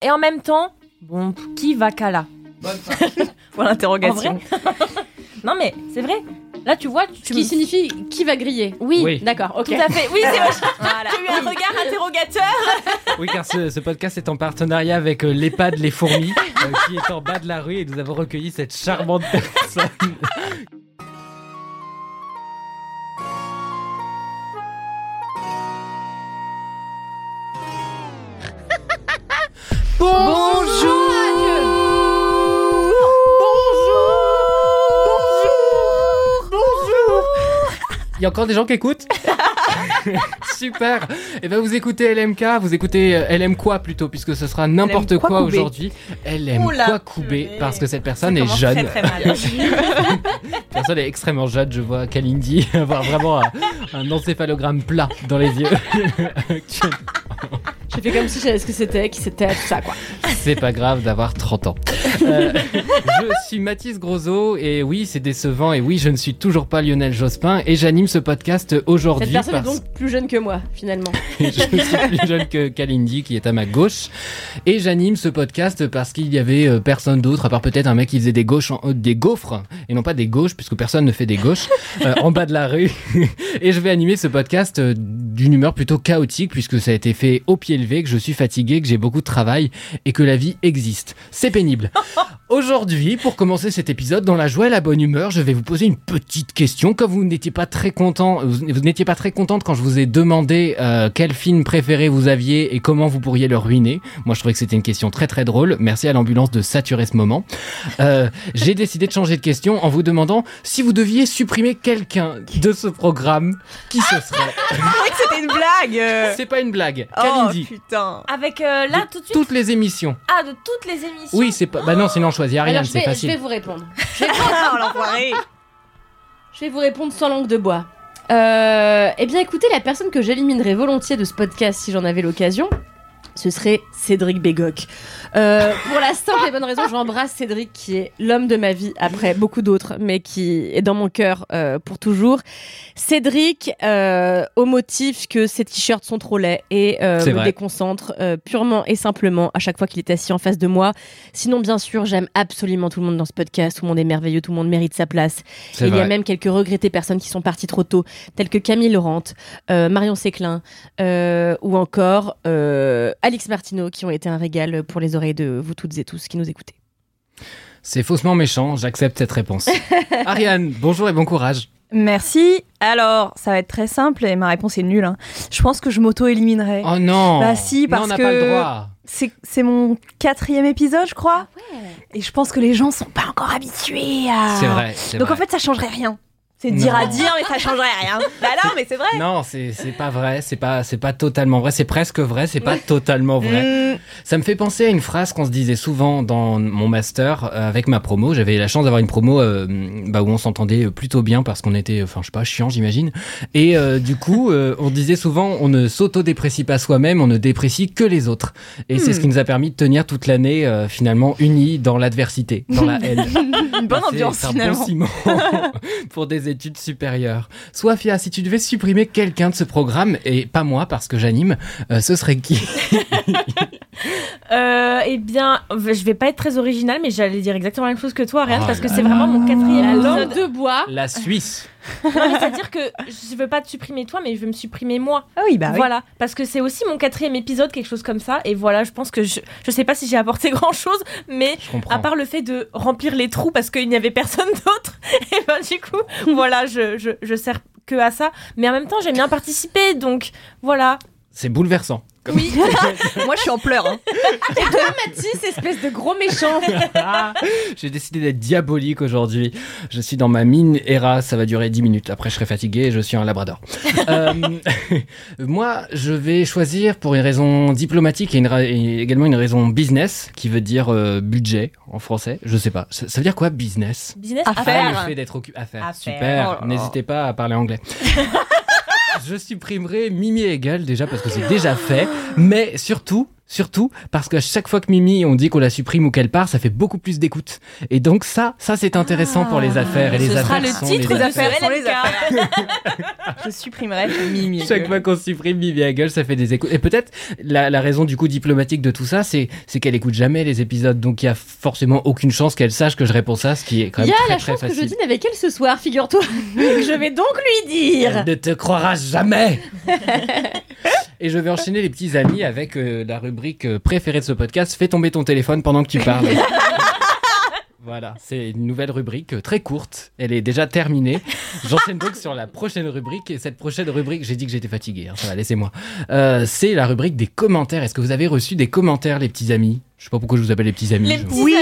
Et en même temps, bon, qui va qu'à Pour l'interrogation. Non mais c'est vrai. Là tu vois, tu Qui me- signifie qui va griller Oui, Oui. D'accord, ok. tout à fait. Oui, c'est vrai. J'ai eu un regard interrogateur. Oui, car ce, ce podcast est en partenariat avec euh, l'EHPAD Les Fourmis, euh, qui est en bas de la rue, et nous avons recueilli cette charmante personne. Il y a encore des gens qui écoutent Super Et ben vous écoutez LMK, vous écoutez euh, LM quoi plutôt, puisque ce sera n'importe quoi aujourd'hui. LM Oula, Kwakubé, purée. parce que cette personne est jeune. Très, très mal. Cette personne est extrêmement jeune, je vois Kalindi avoir vraiment un, un encéphalogramme plat dans les yeux. J'ai fait comme si je savais ce que c'était, qui c'était, tout ça quoi. C'est pas grave d'avoir 30 ans. Euh, je suis Mathis Grosso et oui, c'est décevant et oui, je ne suis toujours pas Lionel Jospin et j'anime ce podcast aujourd'hui Cette personne est parce donc plus jeune que moi finalement. je suis plus jeune que Kalindi qui est à ma gauche et j'anime ce podcast parce qu'il y avait euh, personne d'autre à part peut-être un mec qui faisait des gauches en- euh, des gaufres et non pas des gauches puisque personne ne fait des gauches euh, en bas de la rue et je vais animer ce podcast d'une humeur plutôt chaotique puisque ça a été fait au pied levé que je suis fatigué que j'ai beaucoup de travail et que la vie existe. C'est pénible. Aujourd'hui, pour commencer cet épisode dans la joie et la bonne humeur, je vais vous poser une petite question. Comme vous n'étiez pas très content, vous n'étiez pas très contente quand je vous ai demandé euh, quel film préféré vous aviez et comment vous pourriez le ruiner. Moi, je trouvais que c'était une question très très drôle. Merci à l'ambulance de saturer ce moment. Euh, J'ai décidé de changer de question en vous demandant si vous deviez supprimer quelqu'un de ce programme, qui ce serait? Je croyais que c'était une blague. C'est pas une blague. Oh Kalindi. Putain. Avec euh, là De tout de suite. Toutes les émissions. Ah, de toutes les émissions. Oui, c'est pas. Bah non, sinon choisis Ariane, Alors je c'est vais, je facile. vais vous répondre. L'enfoiré. Je vais vous répondre sans langue de bois. Euh, eh bien écoutez, la personne que j'éliminerais volontiers de ce podcast si j'en avais l'occasion, ce serait Cédric Bégoc. Euh, pour la simple et bonne raison, j'embrasse Cédric qui est l'homme de ma vie après beaucoup d'autres, mais qui est dans mon cœur euh, pour toujours. Cédric, euh, au motif que ses t-shirts sont trop laids et me vrai. déconcentre purement et simplement à chaque fois qu'il est assis en face de moi. Sinon, bien sûr, j'aime absolument tout le monde dans ce podcast. Tout le monde est merveilleux, tout le monde mérite sa place. C'est Il y a même quelques regrettées personnes qui sont parties trop tôt, telles que Camille Laurent, Marion Séclin ou encore Alix Martineau, qui ont été un régal pour les oreilles de vous toutes et tous qui nous écoutez. C'est faussement méchant, j'accepte cette réponse. Ariane, bonjour et bon courage. Merci. Alors, ça va être très simple et ma réponse est nulle. hein. Je pense que je m'auto-éliminerai. Oh non Bah si, Non, parce on n'a que- pas le droit. C'est c'est mon quatrième épisode, je crois. Et je pense que les gens sont pas encore habitués à. C'est vrai, c'est Donc vrai. en fait, ça changerait rien. C'est dire à dire, mais ça changerait rien. bah non, mais c'est vrai. Non, c'est c'est pas vrai, c'est pas c'est pas totalement vrai, c'est presque vrai, c'est pas totalement vrai. Mm, Ça me fait penser à une phrase qu'on se disait souvent dans mon master euh, avec ma promo. J'avais la chance d'avoir une promo euh, bah, où on s'entendait plutôt bien parce qu'on était, enfin je sais pas, chiant j'imagine. Et euh, du coup, euh, on disait souvent, on ne s'auto-déprécie pas soi-même, on ne déprécie que les autres. Et c'est ce qui nous a permis de tenir toute l'année euh, finalement unis dans l'adversité, dans la haine. une bonne C'est- ambiance c'est un finalement. bon ciment pour des études supérieures. Sophia, si tu devais supprimer quelqu'un de ce programme, et pas moi parce que j'anime, euh, ce serait qui? Euh, eh bien, je vais pas être très originale, mais j'allais dire exactement la même chose que toi, Ariane, Oh parce que c'est vraiment mon quatrième La langue épisode. de bois. La Suisse. C'est-à-dire que je veux pas te supprimer toi, mais je veux me supprimer moi. Ah oui, bah oui. Voilà, parce que c'est aussi mon quatrième épisode, quelque chose comme ça. Et voilà, je pense que je, je sais pas si j'ai apporté grand chose, mais à part le fait de remplir les trous parce qu'il n'y avait personne d'autre, et ben du coup, voilà, je, je, je sers que à ça. Mais en même temps, j'aime bien participer, donc voilà. C'est bouleversant. Oui, Moi, je suis en pleurs. hein. Mathis, espèce de gros méchant. J'ai décidé d'être diabolique aujourd'hui. Je suis dans ma mine Era, ça va durer 10 minutes. Après, je serai fatigué et je suis un labrador. Euh, moi, je vais choisir pour une raison diplomatique et, une ra- et également une raison business, qui veut dire euh, budget en français. Je sais pas. Ça, ça veut dire quoi, business? Business À à faire. faire. Ah, le fait d'être occupé à faire. À faire. Super. Oh. N'hésitez pas à parler anglais. Je supprimerai Mimi Hegel déjà parce que c'est déjà fait, mais surtout, surtout parce qu'à chaque fois que Mimi on dit qu'on la supprime ou qu'elle part, ça fait beaucoup plus d'écoute. Et donc ça, ça c'est intéressant pour les affaires et les Ce affaires sera le sont titre les de affaires. sont les LMK. Je supprimerai Mimi. Chaque fois qu'on supprime Mimi Hegel, ça fait des écoutes. Et peut-être la, la raison du coup diplomatique de tout ça, c'est qu'elle écoute jamais les épisodes, donc il y a forcément aucune chance qu'elle sache que je réponds ça, ce qui est quand Il même y a très la très chance que je dîne avec elle ce soir, figure-toi. je vais donc lui dire. Elle ne te croira jamais. Et je vais enchaîner les petits amis avec euh, la rubrique euh, préférée de ce podcast. Fais tomber ton téléphone pendant que tu parles. Voilà, c'est une nouvelle rubrique euh, très courte. Elle est déjà terminée. J'enchaîne donc sur la prochaine rubrique. Et cette prochaine rubrique, j'ai dit que j'étais fatigué. hein, ça va, laissez-moi. Euh, c'est la rubrique des commentaires. Est-ce que vous avez reçu des commentaires, les petits amis? Je sais pas pourquoi je vous appelle les petits amis. Les je- petits Oui.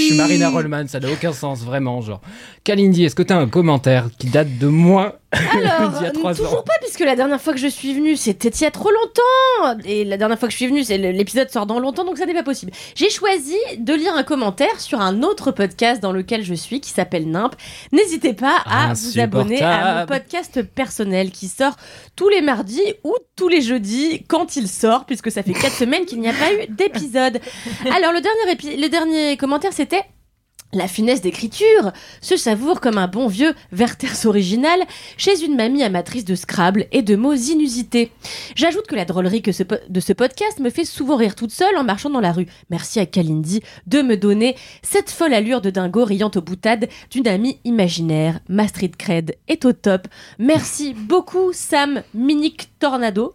je suis Marina Rollman, ça n'a aucun sens, vraiment. Genre, Kalindi, est-ce que tu as un commentaire qui date de moins Alors, d'il y a trois toujours ans pas, puisque la dernière fois que je suis venue, c'était il y a trop longtemps. Et la dernière fois que je suis venue, c'est l'épisode sort dans longtemps, donc ça n'est pas possible. J'ai choisi de lire un commentaire sur un autre podcast dans lequel je suis, qui s'appelle Nimp. N'hésitez pas à vous abonner à mon podcast personnel qui sort tous les mardis ou tous les jeudis quand il sort, puisque ça fait quatre semaines qu'il n'y a pas eu d'épisode. Alors, le dernier, le dernier commentaire, c'était la finesse d'écriture se savoure comme un bon vieux Werther's original chez une mamie amatrice de Scrabble et de mots inusités. J'ajoute que la drôlerie que ce po- de ce podcast me fait souvent rire toute seule en marchant dans la rue. Merci à Kalindi de me donner cette folle allure de dingo riant aux boutades d'une amie imaginaire. Ma street cred est au top. Merci beaucoup Sam Minic Tornado.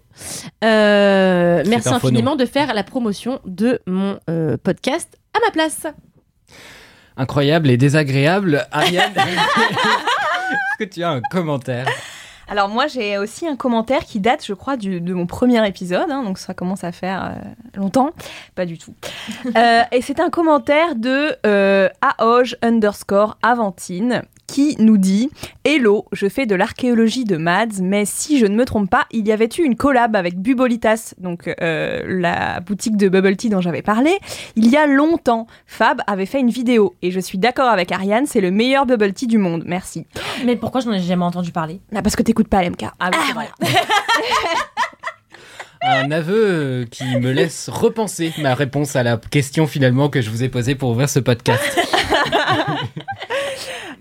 Euh, merci infiniment de faire la promotion de mon euh, podcast à ma place. Incroyable et désagréable. Ariane, est-ce que tu as un commentaire? Alors moi j'ai aussi un commentaire qui date je crois de mon premier épisode, hein, donc ça commence à faire euh, longtemps, pas du tout. Euh, et c'est un commentaire de euh, underscore Avantine qui nous dit Hello, je fais de l'archéologie de Mads, mais si je ne me trompe pas, il y avait eu une collab avec Bubolitas, donc euh, la boutique de bubble tea dont j'avais parlé, il y a longtemps. Fab avait fait une vidéo et je suis d'accord avec Ariane, c'est le meilleur bubble tea du monde. Merci. Mais pourquoi je n'en ai jamais entendu parler? Ah, parce que t'écoutes pas LMK. Ah c'est vrai. Un aveu euh, qui me laisse repenser ma réponse à la question finalement que je vous ai posée pour ouvrir ce podcast.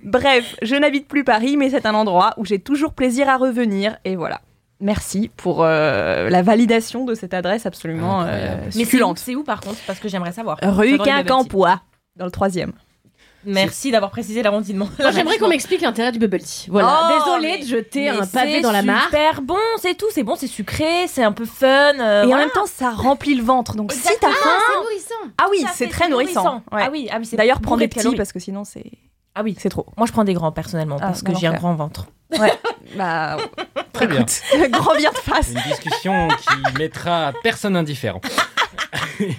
Bref, je n'habite plus Paris, mais c'est un endroit où j'ai toujours plaisir à revenir. Et voilà. Merci pour euh, la validation de cette adresse absolument euh, Mais c'est succulente. c'est où par contre? Parce que j'aimerais savoir. Rue. Quincampoix, dans le troisième. Merci d'avoir précisé l'arrondissement. J'aimerais qu'on m'explique l'intérêt du bubble tea. Voilà. Oh, Désolée mais- de jeter un pavé c'est dans la mare. super bon, c'est tout, c'est bon, c'est sucré, c'est un peu fun. euh, et en même temps, ça remplit le ventre. Donc si Exactement. t'as faim. c'est nourrissant. Ah oui, c'est très nourrissant. Ouais. Ah oui, ah oui, c'est D'ailleurs, prends des de petits calories. parce que sinon c'est Ah oui, c'est trop. moi je prends des grands personnellement Ah, parce que j'ai un grand ventre. Bah, Très bien. grand bien de face. Une discussion qui mettra personne indifférent.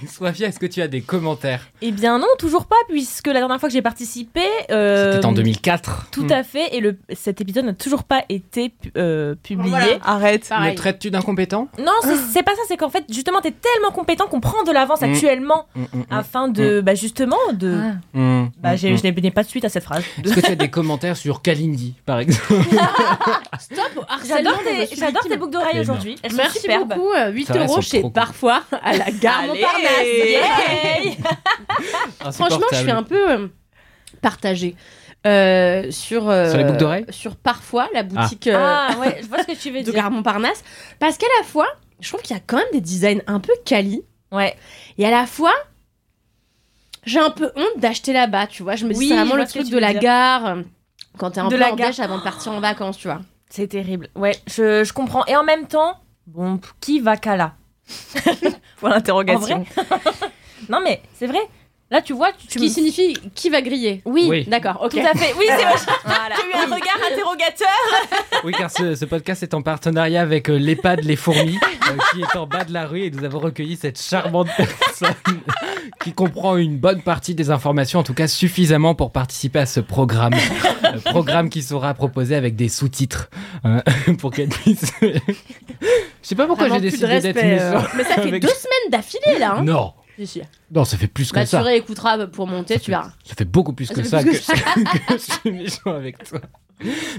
Sophia, est-ce que tu as des commentaires Eh bien non, toujours pas puisque la dernière fois que j'ai participé, euh, C'était en 2004. Tout Hmm. à fait, et le, cet épisode n'a toujours pas été euh, publié. Voilà. Arrête. Pareil. Me traites-tu d'incompétent Non, c'est c'est pas ça, c'est qu'en fait, justement, t'es tellement compétent qu'on prend de l'avance Mm. actuellement Hmm, hmm, hmm. afin de, bah, justement, de. Ah. Hmm, Bah, hmm, hmm. je n'ai pas de suite à cette phrase. Est-ce que tu as des commentaires sur Kalindi, par exemple Stop, J'adore tes, j'adore tes boucles d'oreilles aujourd'hui. Elles sont Merci superbes. beaucoup. euh, 8 Ça va, elles euros sont chez trop cool. Parfois à la gare Allez. Montparnasse. Yay Franchement, je suis un peu euh, partagée. euh, sur, euh, Sur les boucles d'oreilles Sur Parfois, la boutique euh, Ah ouais, je vois ce que tu veux de dire. gare Montparnasse. Parce qu'à la fois, je trouve qu'il y a quand même des designs un peu quali. Ouais. Et à la fois, j'ai un peu honte d'acheter là-bas, tu vois. Je me dis, Oui, c'est je vraiment vois le ce que truc tu de veux la dire. gare. Quand t'es un De peu la en dèche avant de partir en vacances, tu vois. C'est terrible. Ouais, je, je comprends. Et en même temps, bon, qui va qu'à là Pour l'interrogation. Non mais c'est vrai. Là, tu vois, tu, Qui me- signifie qui va griller Oui, Oui. D'accord, ok. tout à fait. Oui, c'est vrai. Voilà. Tu as eu un regard interrogateur. Oui, car ce, ce podcast est en partenariat avec euh, l'EHPAD Les Fourmis, euh, qui est en bas de la rue, et nous avons recueilli cette charmante personne qui comprend une bonne partie des informations, en tout cas suffisamment pour participer à ce programme. Euh, programme qui sera proposé avec des sous-titres hein, pour qu'elle puisse. Je sais pas pourquoi j'ai décidé d'être euh. méchant. Mais ça fait avec- deux semaines d'affilée là. Hein Non, Si, si. non, ça fait plus que Bah, tu ça. réécouteras pour monter, tu verras. Ça fait beaucoup plus Ça que fait ça plus que, que que je suis méchant avec toi.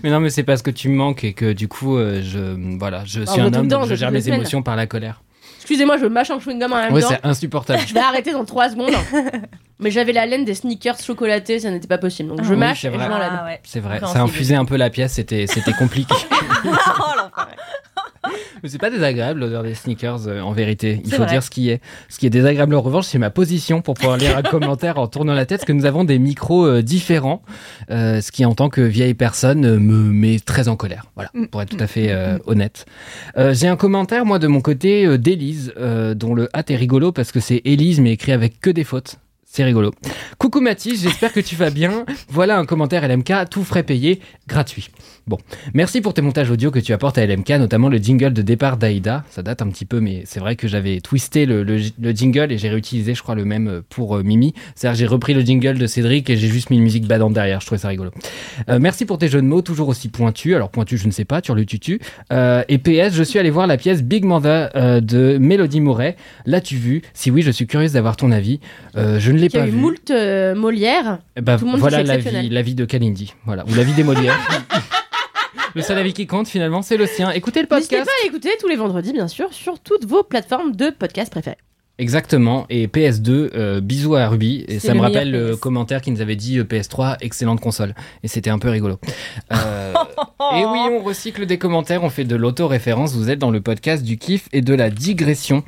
Mais non, mais c'est parce que tu me manques et que du coup, euh, je, voilà, je Bah, suis un homme, donc je gère mes semaines. émotions par la colère. Excusez-moi, je mâche un chewing-gum en même Ouais, temps. c'est insupportable. Je vais arrêter dans 3 secondes. Mais j'avais la laine des sneakers chocolatés, ça n'était pas possible. Donc je Oui, mâche c'est et je. Ah, ouais. C'est vrai, ça infusait un peu la pièce, c'était c'était compliqué. Oh. Mais c'est pas désagréable l'odeur des sneakers euh, en vérité. Il faut vrai. dire ce qui est. Ce qui est désagréable en revanche, c'est ma position pour pouvoir lire un commentaire en tournant la tête, parce que nous avons des micros euh, différents, euh, ce qui en tant que vieille personne me met très en colère. Voilà, pour être tout à fait honnête. J'ai un commentaire moi de mon côté d'Élise, dont le hâte est rigolo parce que c'est Élise mais écrit avec que des fautes. C'est rigolo. Coucou Mathis, j'espère que tu vas bien. Voilà un commentaire LMK, tout frais payé, gratuit. Bon, merci pour tes montages audio que tu apportes à LMK, notamment le jingle de départ d'Aïda. Ça date un petit peu, mais c'est vrai que j'avais twisté le, le- le jingle et j'ai réutilisé, je crois, le même pour euh, Mimi. C'est-à-dire j'ai repris le jingle de Cédric et j'ai juste mis une musique badante derrière. Je trouvais ça rigolo. Euh, merci pour tes jeux de mots, toujours aussi pointus. Alors pointu, je ne sais pas, tu le tutu. Euh, et PS, je suis allé voir la pièce Big Mother de Mélodie Mouret. L'as-tu vu Si oui, je suis curieuse d'avoir ton avis. Je ne l'ai Il y a pas eu vu. moult euh, Molière. Eh ben, Tout le monde dit voilà que c'est la exceptionnel. vie, la vie de Kalindi. Voilà. Ou la vie des Molières. le seul avis qui compte finalement, c'est le sien. Écoutez le N'hésitez podcast. pas à l'écouter tous les vendredis, bien sûr, sur toutes vos plateformes de podcast préférées. Exactement. Et PS2, euh, bisous à Ruby. Et ça me rappelle le commentaire qui nous avait dit euh, PS3, excellente console. Et c'était un peu rigolo. Euh, et oui, on recycle des commentaires, on fait de l'auto-référence. Vous êtes dans le podcast du kiff et de la digression.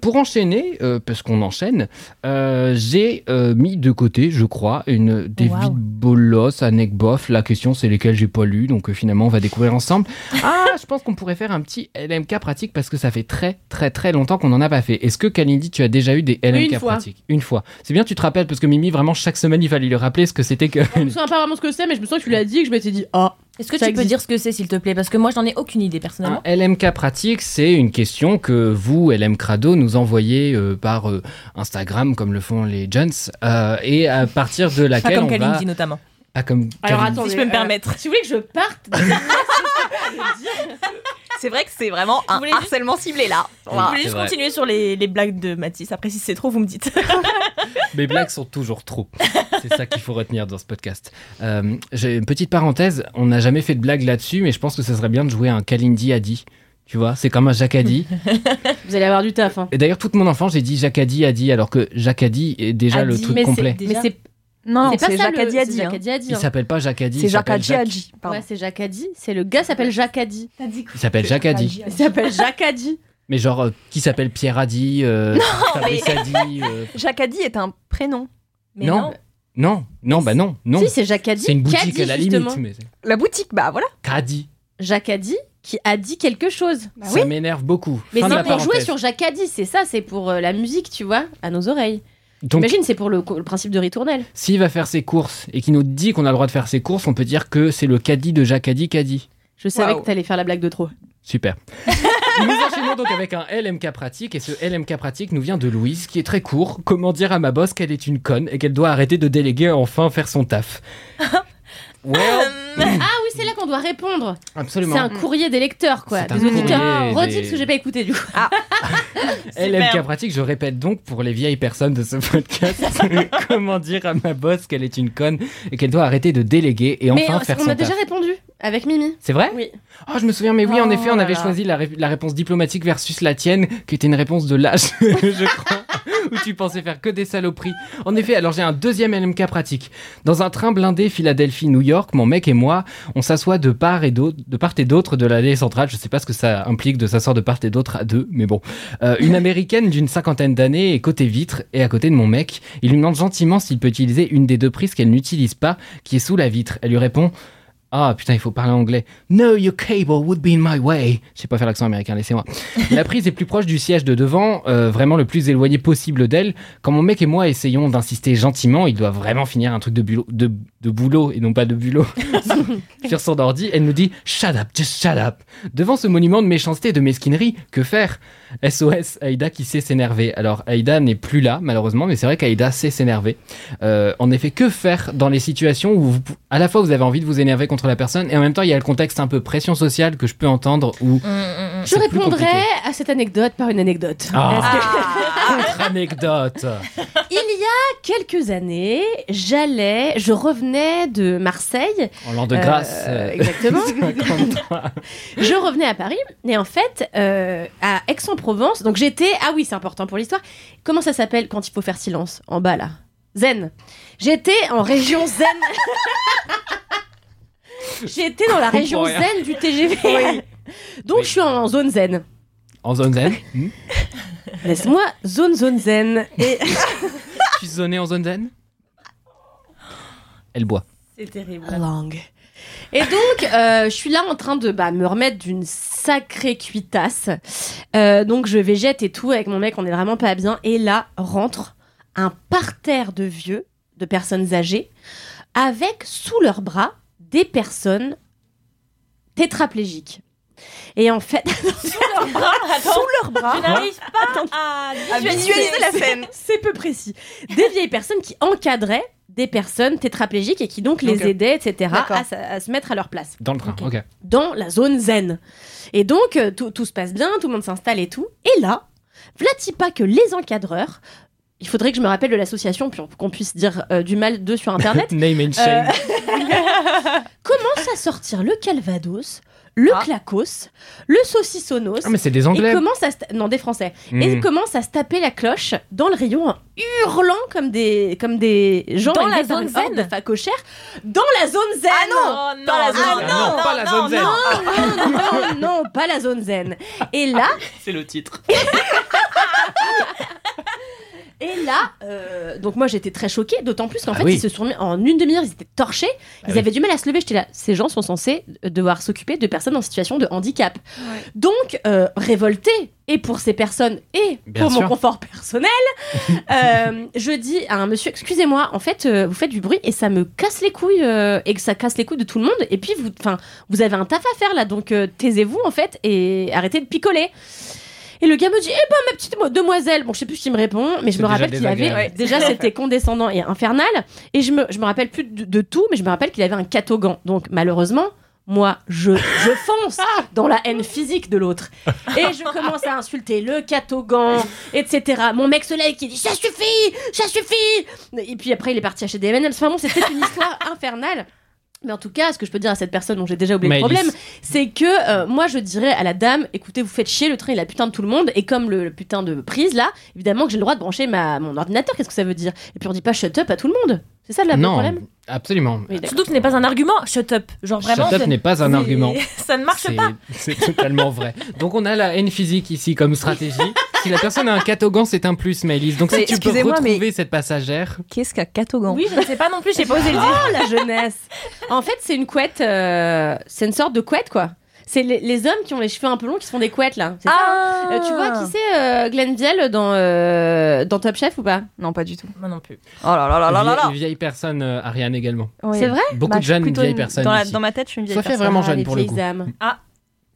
Pour enchaîner, parce qu'on enchaîne, j'ai mis de côté, je crois, une des Wow. bolos, anecbof. La question, c'est lesquelles j'ai pas lu. Donc finalement, on va découvrir ensemble. Ah, je pense qu'on pourrait faire un petit LMK pratique parce que ça fait très, très, très longtemps qu'on n'en a pas fait. Est-ce que Kalindi, tu as déjà eu des LMK Une fois. pratiques Une fois. C'est bien, tu te rappelles parce que Mimi, vraiment, chaque semaine, il fallait lui rappeler ce que c'était que. Je sais pas vraiment ce que c'est, mais je me sens que tu l'as dit et que je m'étais dit Ah, Est-ce que Ça tu peux existe. dire ce que c'est, s'il te plaît? Parce que moi, j'en ai aucune idée personnellement. Un LMK pratique, c'est une question que vous, LM Crado, nous envoyez euh, par euh, Instagram, comme le font les gens, euh, et à partir de Pas laquelle comme on va. Kalindi notamment. Ah, comme Alors Kalindi. attendez, je peux me permettre. Si vous voulez que je parte, C'est vrai que c'est vraiment un voulez harcèlement ciblé là. Vous Voilà. voulez juste vrai. continuer sur les, les blagues de Mathis. Après, si c'est trop, vous me dites. Mes blagues sont toujours trop. C'est ça qu'il faut retenir dans ce podcast. Euh, J'ai une petite parenthèse. On n'a jamais fait de blague là-dessus, mais je pense que ça serait bien de jouer un Kalindi Adi. Tu vois, c'est comme un Jacadi. vous allez avoir du taf. Hein. Et d'ailleurs, toute mon enfance, j'ai dit Jacadi Adi, alors que Jacadi est déjà le Adi, truc mais c'est- complet. Déjà Mais c'est Non, c'est pas Jacques le- Adi Adi. c'est hein. Jacques Adi, Il hein. s'appelle pas Jacadi. C'est Jacques s'appelle Adi Jacques- Adi. pardon. Ouais, c'est Jacques Adi. C'est le gars s'appelle Jacques Adi. Il s'appelle Jacques Adi. Il s'appelle Jacques Adi. Mais genre, euh, qui s'appelle Pierre Adi, euh, Fabrice Adi. euh, Jacques Adi est un prénom. Mais Non. non. Non, non, bah non, non. Si, c'est Jacques Adi. C'est une qui a boutique dit, à la justement. limite, mais c'est- La boutique, bah voilà. Cadi. Jacques Adi qui a dit quelque chose. Bah ça m'énerve beaucoup. Mais c'est pour jouer sur Jacques Adi, c'est ça, c'est pour euh, la musique, tu vois, à nos oreilles. Donc, Imagine, c'est pour le, le principe de ritournelle. s'il va faire ses courses et qu'il nous dit qu'on a le droit de faire ses courses, on peut dire que c'est le caddie de Jacques Adi Caddy. Je savais que t'allais faire la blague de trop. Super. nous enchaînons donc avec un LMK pratique et ce LMK pratique nous vient de Louise qui est très court. Comment dire à ma boss qu'elle est une conne et qu'elle doit arrêter de déléguer et enfin faire son taf? Well, Ah oui, c'est là qu'on doit répondre. absolument. C'est un courrier des lecteurs, quoi. Des auditeurs. Redis des- parce que j'ai pas écouté du coup. LMK pratique, je répète donc pour les vieilles personnes de ce podcast, comment dire à ma boss qu'elle est une conne et qu'elle doit arrêter de déléguer et Mais enfin on, faire on son a déjà taf. répondu avec Mimi? C'est vrai? Oui. Oh, je me souviens, mais oui, en Oh effet, on avait là. choisi la, ré- la réponse diplomatique versus la tienne, qui était une réponse de l'âge, je crois, tu pensais faire que des saloperies. En effet, alors j'ai un deuxième LMK pratique. Dans un train blindé Philadelphie-New York, mon mec et moi, on s'assoit de part et d'autre, de part et d'autre de l'allée centrale. Je sais pas ce que ça implique de s'asseoir de part et d'autre à deux, mais bon. Euh, une américaine d'une cinquantaine d'années est côté vitre et à côté de mon mec. Il lui demande gentiment s'il peut utiliser une des deux prises qu'elle n'utilise pas, qui est sous la vitre. Elle lui répond Ah putain, il faut parler anglais. No, your cable would be in my way. Je sais pas faire l'accent américain, laissez-moi. La prise est plus proche du siège de devant, euh, vraiment le plus éloigné possible d'elle. Quand mon mec et moi essayons d'insister gentiment, il doit vraiment finir un truc de, bulot, de, de boulot et non pas de bulot sur son ordi. Elle nous dit Shut up, just shut up. Devant ce monument de méchanceté et de mesquinerie, que faire? SOS, Aïda qui sait s'énerver. Alors Aïda n'est plus là, malheureusement, mais c'est vrai qu'Aïda sait s'énerver. Euh, en effet, que faire dans les situations où vous- à la fois vous avez envie de vous énerver contre la personne et en même temps il y a le contexte un peu pression sociale que je peux entendre où Je C'est plus répondrai compliqué. à cette anecdote par une anecdote. ah, anecdote. Il y a quelques années, j'allais, je revenais de Marseille. En l'an de euh, grâce. euh, exactement. 53. je revenais à Paris et en fait euh, à Aix-en-Provence. Donc j'étais ah oui c'est important pour l'histoire. Comment ça s'appelle quand il faut faire silence? En bas là Zen. J'étais en région Zen. J'étais dans la région. Zen du TGV. Donc je suis en zone Zen. En zone zen. Hmm. Laisse-moi zone zone Zen et Tu zonais en zone zen Elle boit. C'est terrible. langue. Et donc, euh, je suis là en train de bah, me remettre d'une sacrée cuitasse. Euh, donc, je végète et tout avec mon mec, on est vraiment pas bien. Et là, rentre un parterre de vieux, de personnes âgées, avec sous leurs bras des personnes tétraplégiques. Et en fait, Sous leur bras, sous leur bras. Je n'arrive pas à À visualiser la scène. c'est peu précis. Des vieilles personnes qui encadraient des personnes tétraplégiques et qui donc les aidaient, etc., à, se- à se mettre à leur place Dans le train, ok. dans la zone zen. Et donc, euh, tout, tout se passe bien, tout le monde s'installe et tout. Et là, vlati pas que les encadreurs, il faudrait que je me rappelle de l'association pour qu'on puisse dire euh, du mal d'eux sur Internet, Name and shame. commencent à sortir le calvados, le Ah. clacos, le saucissonos. Ah, mais c'est des et anglais. commence à non des français et Hmm. commence à se taper la cloche dans le rayon en hurlant comme des comme des gens Dans la zone zen de facochères dans la zone zen Ah non Oh, Dans la non, zone non, zen. non, Non, pas la zone zen. non, non, non, pas la zone zen. Et là, C'est le titre. Et là, euh, donc moi j'étais très choquée, d'autant plus qu'en Ah fait oui. ils se sont mis en une demi-heure, ils étaient torchés, ils oui. avaient du mal à se lever. J'étais là, ces gens sont censés devoir s'occuper de personnes en situation de handicap. Donc euh, révoltée, et pour ces personnes et Bien pour sûr. mon confort personnel, euh, je dis à un monsieur, excusez-moi, en fait euh, vous faites du bruit et ça me casse les couilles euh, et que ça casse les couilles de tout le monde. Et puis vous, enfin, vous avez un taf à faire là, donc euh, taisez-vous en fait et arrêtez de picoler. Et le gars me dit, eh ben ma petite mo- demoiselle, bon je sais plus ce qu'il me répond, mais je me rappelle qu'il avait, ouais, déjà c'était condescendant et infernal, et je me, je me rappelle plus de, de tout, mais je me rappelle qu'il avait un catogan. Donc malheureusement, moi je, je fonce dans la haine physique de l'autre, et je commence à insulter le catogan, etc. Mon mec lève qui dit, ça suffit, ça suffit, et puis après il est parti acheter des M&M's. Enfin bon, c'était une histoire infernale. Mais en tout cas, ce que je peux dire à cette personne dont j'ai déjà oublié le problème, c'est que euh, moi je dirais à la dame écoutez vous faites chier le train il a putain de tout le monde et comme le, le putain de prise là évidemment que j'ai le droit de brancher ma, mon ordinateur qu'est-ce que ça veut dire? Et puis on dit pas shut up à tout le monde c'est ça le non, problème absolument. Oui. Surtout que ce n'est pas un argument. Shut up. Genre vraiment. Shut up n'est pas un argument. Ça ne marche pas. C'est totalement vrai. Donc on a la haine physique ici comme stratégie. si la personne a un catogan, c'est un plus, Maëlys. Donc si tu peux mais- retrouver cette passagère, Qu'est-ce qu'un catogan Oui, je ne sais pas non plus. J'ai pas osé le dire. oh la jeunesse en fait c'est une couette euh, c'est une sorte de couette quoi c'est les, les hommes qui ont les cheveux un peu longs qui se font des couettes là ça Ah Euh, tu vois qui c'est euh, Glenn Vielle dans, euh, dans Top Chef ou pas? Non, pas du tout. Moi non plus. Oh là là là là là vieille, là vieille personne, euh, Ariane également. Oui. C'est vrai? Beaucoup Bah, de jeunes vieilles une- personnes. Dans, la- dans ma tête, je suis une vieille Sophie est personne. vraiment Ah, jeune pour le coup. âmes.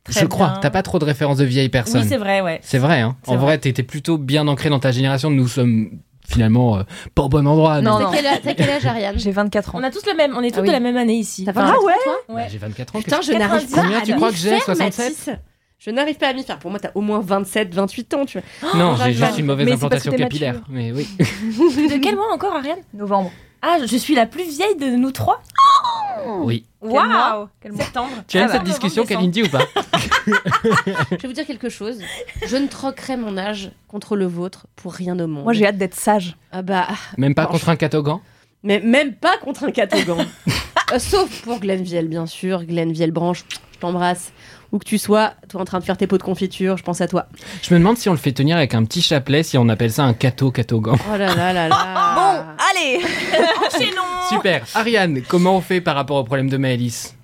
Très Je crois. T'as pas trop de références de vieilles personnes. Oui, c'est vrai, ouais. C'est vrai, hein. En vrai. vrai, t'étais plutôt bien ancré dans ta génération. Nous sommes finalement euh, pas au bon endroit. Non, mais- T'as quel, âge- t'as quel âge Ariane J'ai 24 ans. On a tous le même. On est tous Ah oui. de la même année ici. T'as 24 ouais Bah. J'ai 24 ans. Putain, je n'arrive 90. pas Combien à tu crois que j'ai faire, 67? Mathis. Je n'arrive pas à m'y faire. Pour moi, t'as au moins 27, 28 ans, tu vois. Non, j'ai j'arrive juste une mauvaise Mais implantation capillaire. Mais oui. De quel mois encore, Ariane Novembre. Ah, je suis la plus vieille de nous trois. Oui. Waouh mois Quel mois Septembre. Tu as Ah eu cette bah. discussion, Kalindi, ou pas Je vais vous dire quelque chose. Je ne troquerai mon âge contre le vôtre pour rien au monde. Moi, j'ai hâte d'être sage. Ah bah, Même pas contre un catogan mais même pas contre un catogan. Euh, sauf pour Glenn Vielle, bien sûr. Glenn Vielle Branche, je t'embrasse. Où que tu sois, toi en train de faire tes pots de confiture, je pense à toi. Je me demande si on le fait tenir avec un petit chapelet, si on appelle ça un cato catogan. Oh là là là là. Bon, allez Enchaînons Super. Ariane, comment on fait par rapport au problème de Maëlys?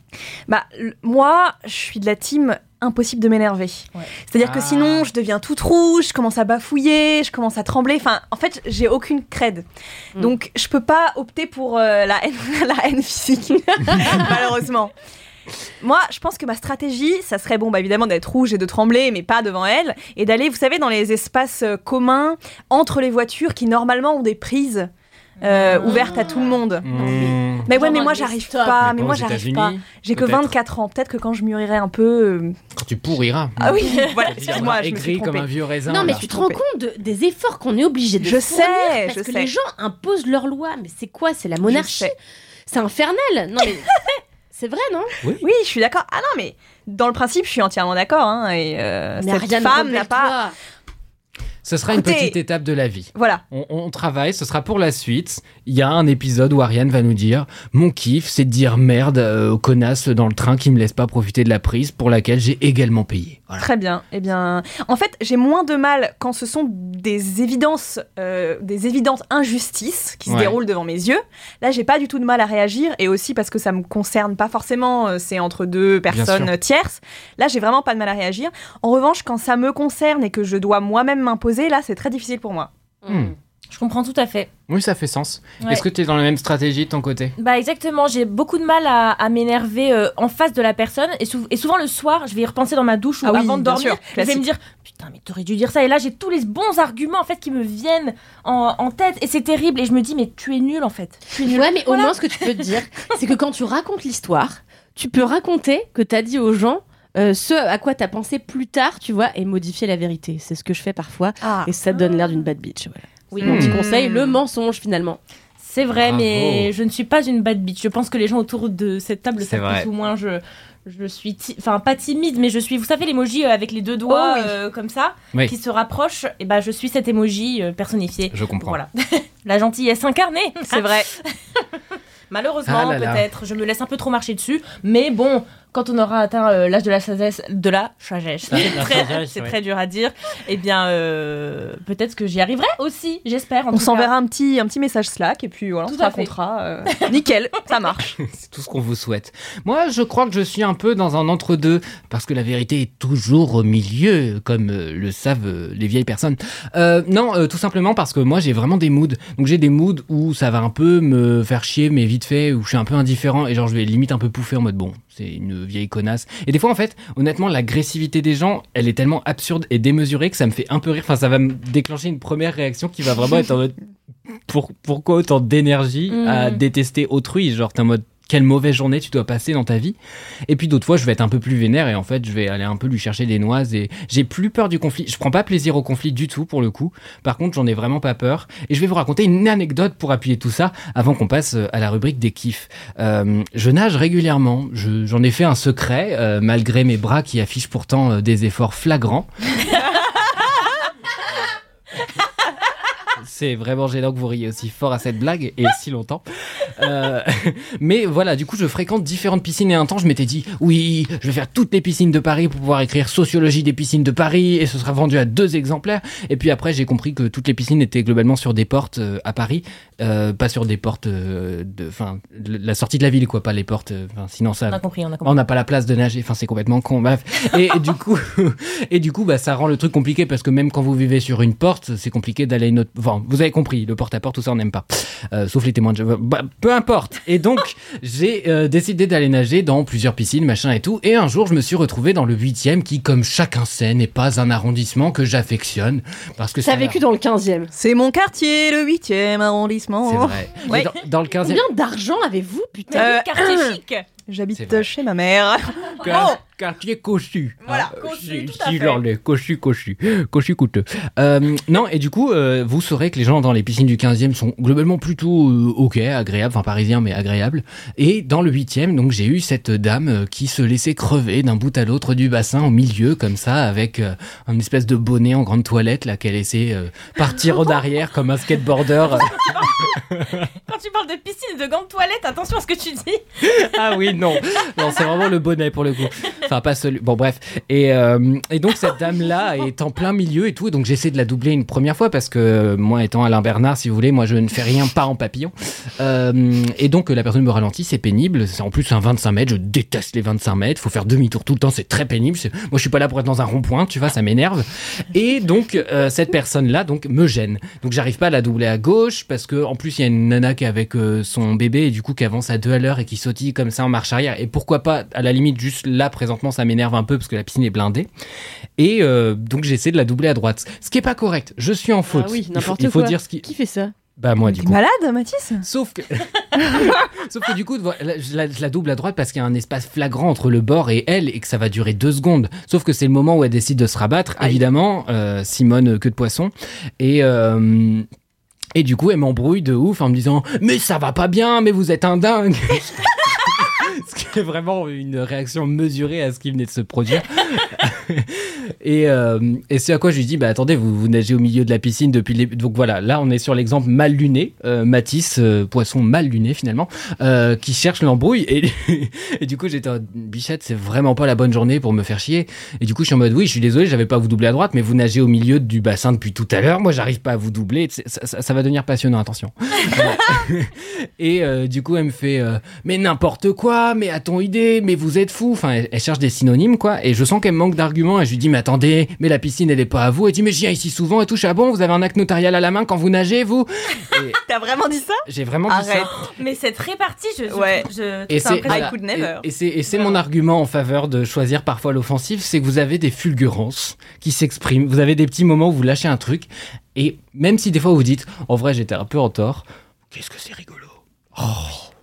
Bah, moi, je suis de la team impossible de m'énerver. Ouais. C'est-à-dire que Ah. sinon, je deviens toute rouge, je commence à bafouiller, je commence à trembler. Enfin, en fait, j'ai aucune crède. Mm. Donc, je peux pas opter pour euh, la, haine, la haine physique, malheureusement. Moi, je pense que ma stratégie, ça serait bon, bah évidemment d'être rouge et de trembler, mais pas devant elle, et d'aller, vous savez, dans les espaces euh, communs entre les voitures qui normalement ont des prises euh, ouvertes à tout le monde. Mmh. Mais ouais, Genre mais moi j'arrive pas, Mais moi j'arrive pas. J'ai que peut-être. 24 ans, peut-être que quand je mûrirai un peu. euh, Quand tu pourriras. Ah oui, voilà, excuse-moi, je me suis comme un vieux raisin. Non, mais là. tu te rends compte de- des efforts qu'on est obligé de Je fournir sais, parce je que sais. les gens imposent leurs lois. Mais c'est quoi? C'est la monarchie. C'est infernal. Non mais c'est vrai, non? Oui, je suis d'accord. Ah non, mais dans le principe, je suis entièrement d'accord. Hein, et euh, Mais cette femme n'a pas. Ce sera une petite étape de la vie. Voilà. On, on travaille, ce sera pour la suite. Il y a un épisode où Ariane va nous dire Mon kiff, c'est de dire merde euh, aux connasses dans le train qui me laissent pas profiter de la prise pour laquelle j'ai également payé. Voilà. Très bien. Eh bien, en fait, j'ai moins de mal quand ce sont des évidences, euh, des évidentes injustices qui se déroulent devant mes yeux. Là, j'ai pas du tout de mal à réagir, et aussi parce que ça me concerne pas forcément. euh, C'est entre deux personnes tierces. Là, j'ai vraiment pas de mal à réagir. En revanche, quand ça me concerne et que je dois moi-même m'imposer, là, c'est très difficile pour moi. Hmm. Je comprends tout à fait. Oui, ça fait sens. Ouais. Est-ce que tu es dans la même stratégie de ton côté? Bah exactement, j'ai beaucoup de mal à, à m'énerver euh, en face de la personne et, sou- et souvent le soir, je vais y repenser dans ma douche ou Ah oui, avant de dormir, sûr, je vais me dire putain mais t'aurais dû dire ça et là j'ai tous les bons arguments en fait qui me viennent en, en tête et c'est terrible et je me dis mais tu es nul en fait. Tu es nul. Ouais, mais Voilà. au moins, ce que tu peux te dire, c'est que quand tu racontes l'histoire, tu peux raconter que t'as dit aux gens euh, ce à quoi t'as pensé plus tard, tu vois, et modifier la vérité. C'est ce que je fais parfois, Ah. et ça donne l'air d'une bad bitch. Voilà. Oui. Mon petit Hmm. conseil, le mensonge finalement. C'est vrai Bravo. mais je ne suis pas une bad bitch. Je pense que les gens autour de cette table C'est savent vrai. plus ou moins je je suis ti- enfin pas timide mais je suis vous savez l'emoji euh, avec les deux doigts Oh oui. euh, comme ça Oui. qui se rapprochent et bah je suis cet emoji euh, personnifié. Je comprends. Voilà. La gentillesse incarnée. C'est vrai. Malheureusement, Ah peut-être, je me laisse un peu trop marcher dessus, mais bon, quand on aura atteint euh, l'âge de la sagesse, de la sagesse, c'est très, c'est dur à dire. Eh bien, euh, peut-être que j'y arriverai aussi, j'espère. en On s'enverra un petit, un petit message Slack, et puis voilà, on Tout se à fait. racontera. euh, nickel, ça marche. C'est tout ce qu'on vous souhaite. Moi, je crois que je suis un peu dans un entre-deux, parce que la vérité est toujours au milieu, comme euh, le savent les vieilles personnes. Euh, non, euh, tout simplement parce que moi, j'ai vraiment des moods. Donc, j'ai des moods où ça va un peu me faire chier, mais vite fait, où je suis un peu indifférent, et genre, je vais limite un peu pouffer en mode, bon, c'est une vieille connasse. Et des fois, en fait, honnêtement, l'agressivité des gens, elle est tellement absurde et démesurée que ça me fait un peu rire. Enfin, ça va me déclencher une première réaction qui va vraiment être en mode, pour, pourquoi autant d'énergie à Mm. détester autrui? Genre, t'es en mode, quelle mauvaise journée tu dois passer dans ta vie. Et puis d'autres fois, je vais être un peu plus vénère et en fait, je vais aller un peu lui chercher des noises et j'ai plus peur du conflit. Je prends pas plaisir au conflit du tout pour le coup. Par contre, j'en ai vraiment pas peur. Et je vais vous raconter une anecdote pour appuyer tout ça avant qu'on passe euh, à la rubrique des kiffs. Euh, je nage régulièrement. Je- J'en ai fait un secret euh, malgré mes bras qui affichent pourtant euh, des efforts flagrants. C'est vraiment gênant que vous riez aussi fort à cette blague et si longtemps. Euh, mais voilà, du coup, je fréquente différentes piscines et un temps, je m'étais dit, oui, je vais faire toutes les piscines de Paris pour pouvoir écrire sociologie des piscines de Paris et ce sera vendu à deux exemplaires. Et puis après, j'ai compris que toutes les piscines étaient globalement sur des portes euh, à Paris, euh, pas sur des portes de, enfin, la sortie de la ville, quoi, pas les portes. sinon ça. On a compris, on a compris. On n'a pas la place de nager, enfin c'est complètement con. Bref. Et, et du coup, et du coup, bah ça rend le truc compliqué parce que même quand vous vivez sur une porte, c'est compliqué d'aller une autre. Enfin, vous avez compris, le porte à porte, tout ça on n'aime pas, Euh, sauf les témoins de. Bah, peu importe. Et donc j'ai euh, décidé d'aller nager dans plusieurs piscines, machin et tout. Et un jour, je me suis retrouvé dans le huitième, qui, comme chacun sait, n'est pas un arrondissement que j'affectionne parce que ça T'as a vécu dans le 15e. C'est mon quartier, le 8e arrondissement. C'est vrai. Ouais. Dans, dans le 15e. Combien d'argent avez-vous, putain Euh, quartier chic. J'habite chez ma mère. Quar- quartier cochu. Voilà, Euh, cochu, si- tout à si fait. l'on l'est, cochu, cochu, cochu coûteux. Euh, non, et du coup, euh, vous saurez que les gens dans les piscines du 15e sont globalement plutôt euh, ok, agréables, enfin parisiens mais agréables. Et dans le 8e, donc j'ai eu cette dame euh, qui se laissait crever d'un bout à l'autre du bassin au milieu comme ça avec euh, un espèce de bonnet en grande toilette là qu'elle laissait euh, partir en arrière comme un skateboarder. Quand tu parles de piscine et de gants de toilette, attention à ce que tu dis. Ah oui, non. Non, c'est vraiment le bonnet pour le coup. Enfin, pas celui. Bon, bref. Et, euh, et donc, cette dame-là est en plein milieu et tout. Donc, j'essaie de la doubler une première fois parce que moi, étant Alain Bernard, si vous voulez, moi, je ne fais rien pas en papillon. Euh, et donc, la personne me ralentit, c'est pénible. C'est en plus un 25 mètres. Je déteste les 25 mètres. Faut faire demi-tour tout le temps. C'est très pénible. Moi, je suis pas là pour être dans un rond-point. Tu vois, ça m'énerve. Et donc, euh, cette personne-là, donc, me gêne. Donc, j'arrive pas à la doubler à gauche parce que, en plus, il y a une nana qui est avec son bébé et du coup, qui avance à deux à l'heure et qui sautille comme ça en marche arrière. Et pourquoi pas, à la limite, juste là, présentement, ça m'énerve un peu parce que la piscine est blindée. Et euh, donc, j'essaie de la doubler à droite. Ce qui est pas correct. Je suis en faute. Ah oui, il faut, n'importe il faut quoi. dire ce qui. Qui fait ça? Bah, moi, du coup. malade, Mathis? Sauf que, sauf que du coup, je la, je la double à droite parce qu'il y a un espace flagrant entre le bord et elle et que ça va durer deux secondes. Sauf que c'est le moment où elle décide de se rabattre, évidemment, euh, Simone euh, queue de poisson. Et, euh, et du coup, elle m'embrouille de ouf en me disant Mais ça va pas bien, mais vous êtes un dingue Ce qui est vraiment une réaction mesurée à ce qui venait de se produire. et euh, et c'est à quoi je lui dis Bah attendez, vous, vous nagez au milieu de la piscine depuis. Donc voilà, là on est sur l'exemple mal luné, euh, Matisse, euh, poisson mal luné finalement, qui cherche l'embrouille. Et, et du coup j'étais en bichette, c'est vraiment pas la bonne journée pour me faire chier. Et du coup je suis en mode Oui, je suis désolé, j'avais pas à vous doubler à droite, mais vous nagez au milieu du bassin depuis tout à l'heure. Moi j'arrive pas à vous doubler. Ça, ça- ça va devenir passionnant, attention. Et du coup elle me fait Mais n'importe quoi, mais a-t-on idée, mais vous êtes fou. Enfin, elle, elle cherche des synonymes quoi. Et je sens qu'elle me manque d'arguments. Et je lui dis Mais attendez, mais la piscine elle est pas à vous. Elle dit Mais j'y viens ici souvent et tout. Je suis, Ah bon, vous avez un acte notarial à la main quand vous nagez, vous Et T'as vraiment dit ça? J'ai vraiment dit Arrête. ça. Mais c'est réparti, je. je- Ouais. je- Et c'est voilà. I could never. Et- et c'est mon argument en faveur de choisir parfois l'offensif, c'est que vous avez des fulgurances qui s'expriment. Vous avez des petits moments où vous lâchez un truc et même si des fois vous dites en vrai j'étais un peu en tort, qu'est-ce que c'est rigolo? Oh.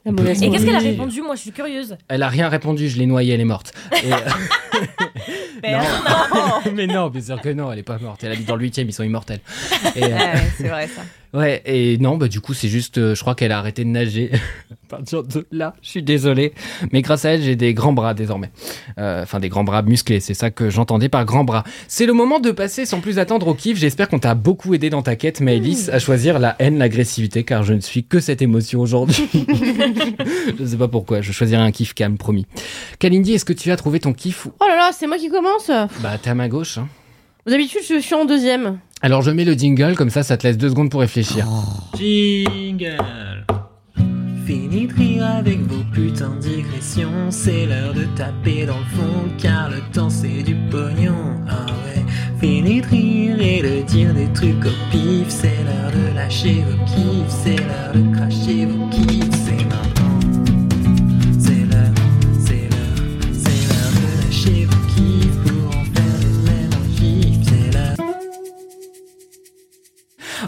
La mauvaise Et qu'est-ce qu'elle a répondu Moi, je suis curieuse. Elle a rien répondu, je l'ai noyée, elle est morte. Et, euh, non. mais non, bien sûr que non, elle est pas morte. Elle habite dans le 8 ils sont immortels. Et, euh, Ah ouais, c'est vrai ça. Ouais, et non, bah du coup, c'est juste, euh, je crois qu'elle a arrêté de nager à partir de là. Je suis désolé, mais grâce à elle, j'ai des grands bras désormais. Euh, Enfin, des grands bras musclés, c'est ça que j'entendais par grands bras. C'est le moment de passer sans plus attendre au kiff. J'espère qu'on t'a beaucoup aidé dans ta quête, Maëlys, à choisir la haine, l'agressivité, car je ne suis que cette émotion aujourd'hui. je sais pas pourquoi, je choisirai un kiff calme, promis. Kalindi, est-ce que tu as trouvé ton kiff Oh là là, c'est moi qui commence Bah, t'es à ma gauche. Hein. D'habitude, je suis en deuxième. Alors, je mets le jingle, comme ça, ça te laisse deux secondes pour réfléchir. Jingle. Fini de rire avec vos putains de digressions. C'est l'heure de taper dans le fond, car le temps c'est du pognon. Ah ouais. Fini de rire et de dire des trucs au pif. C'est l'heure de lâcher vos kiffs. C'est l'heure de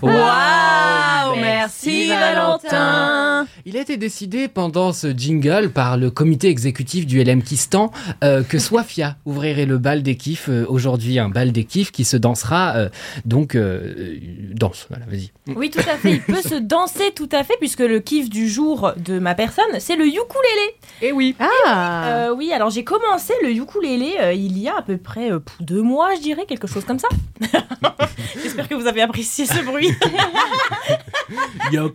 Waouh, merci Valentin. Il a été décidé pendant ce jingle par le comité exécutif du LM Kistan euh, que Swafia ouvrirait le bal des kiffs euh, aujourd'hui, un bal des kiffs qui se dansera euh, donc euh, danse. Voilà, vas-y. Oui, tout à fait. Il peut se danser tout à fait, puisque le kiff du jour de ma personne, c'est le ukulélé. Et oui. Ah Euh, oui, alors j'ai commencé le ukulélé euh, il y a à peu près euh, deux mois, je dirais, quelque chose comme ça. J'espère que vous avez apprécié ce bruit. Il y a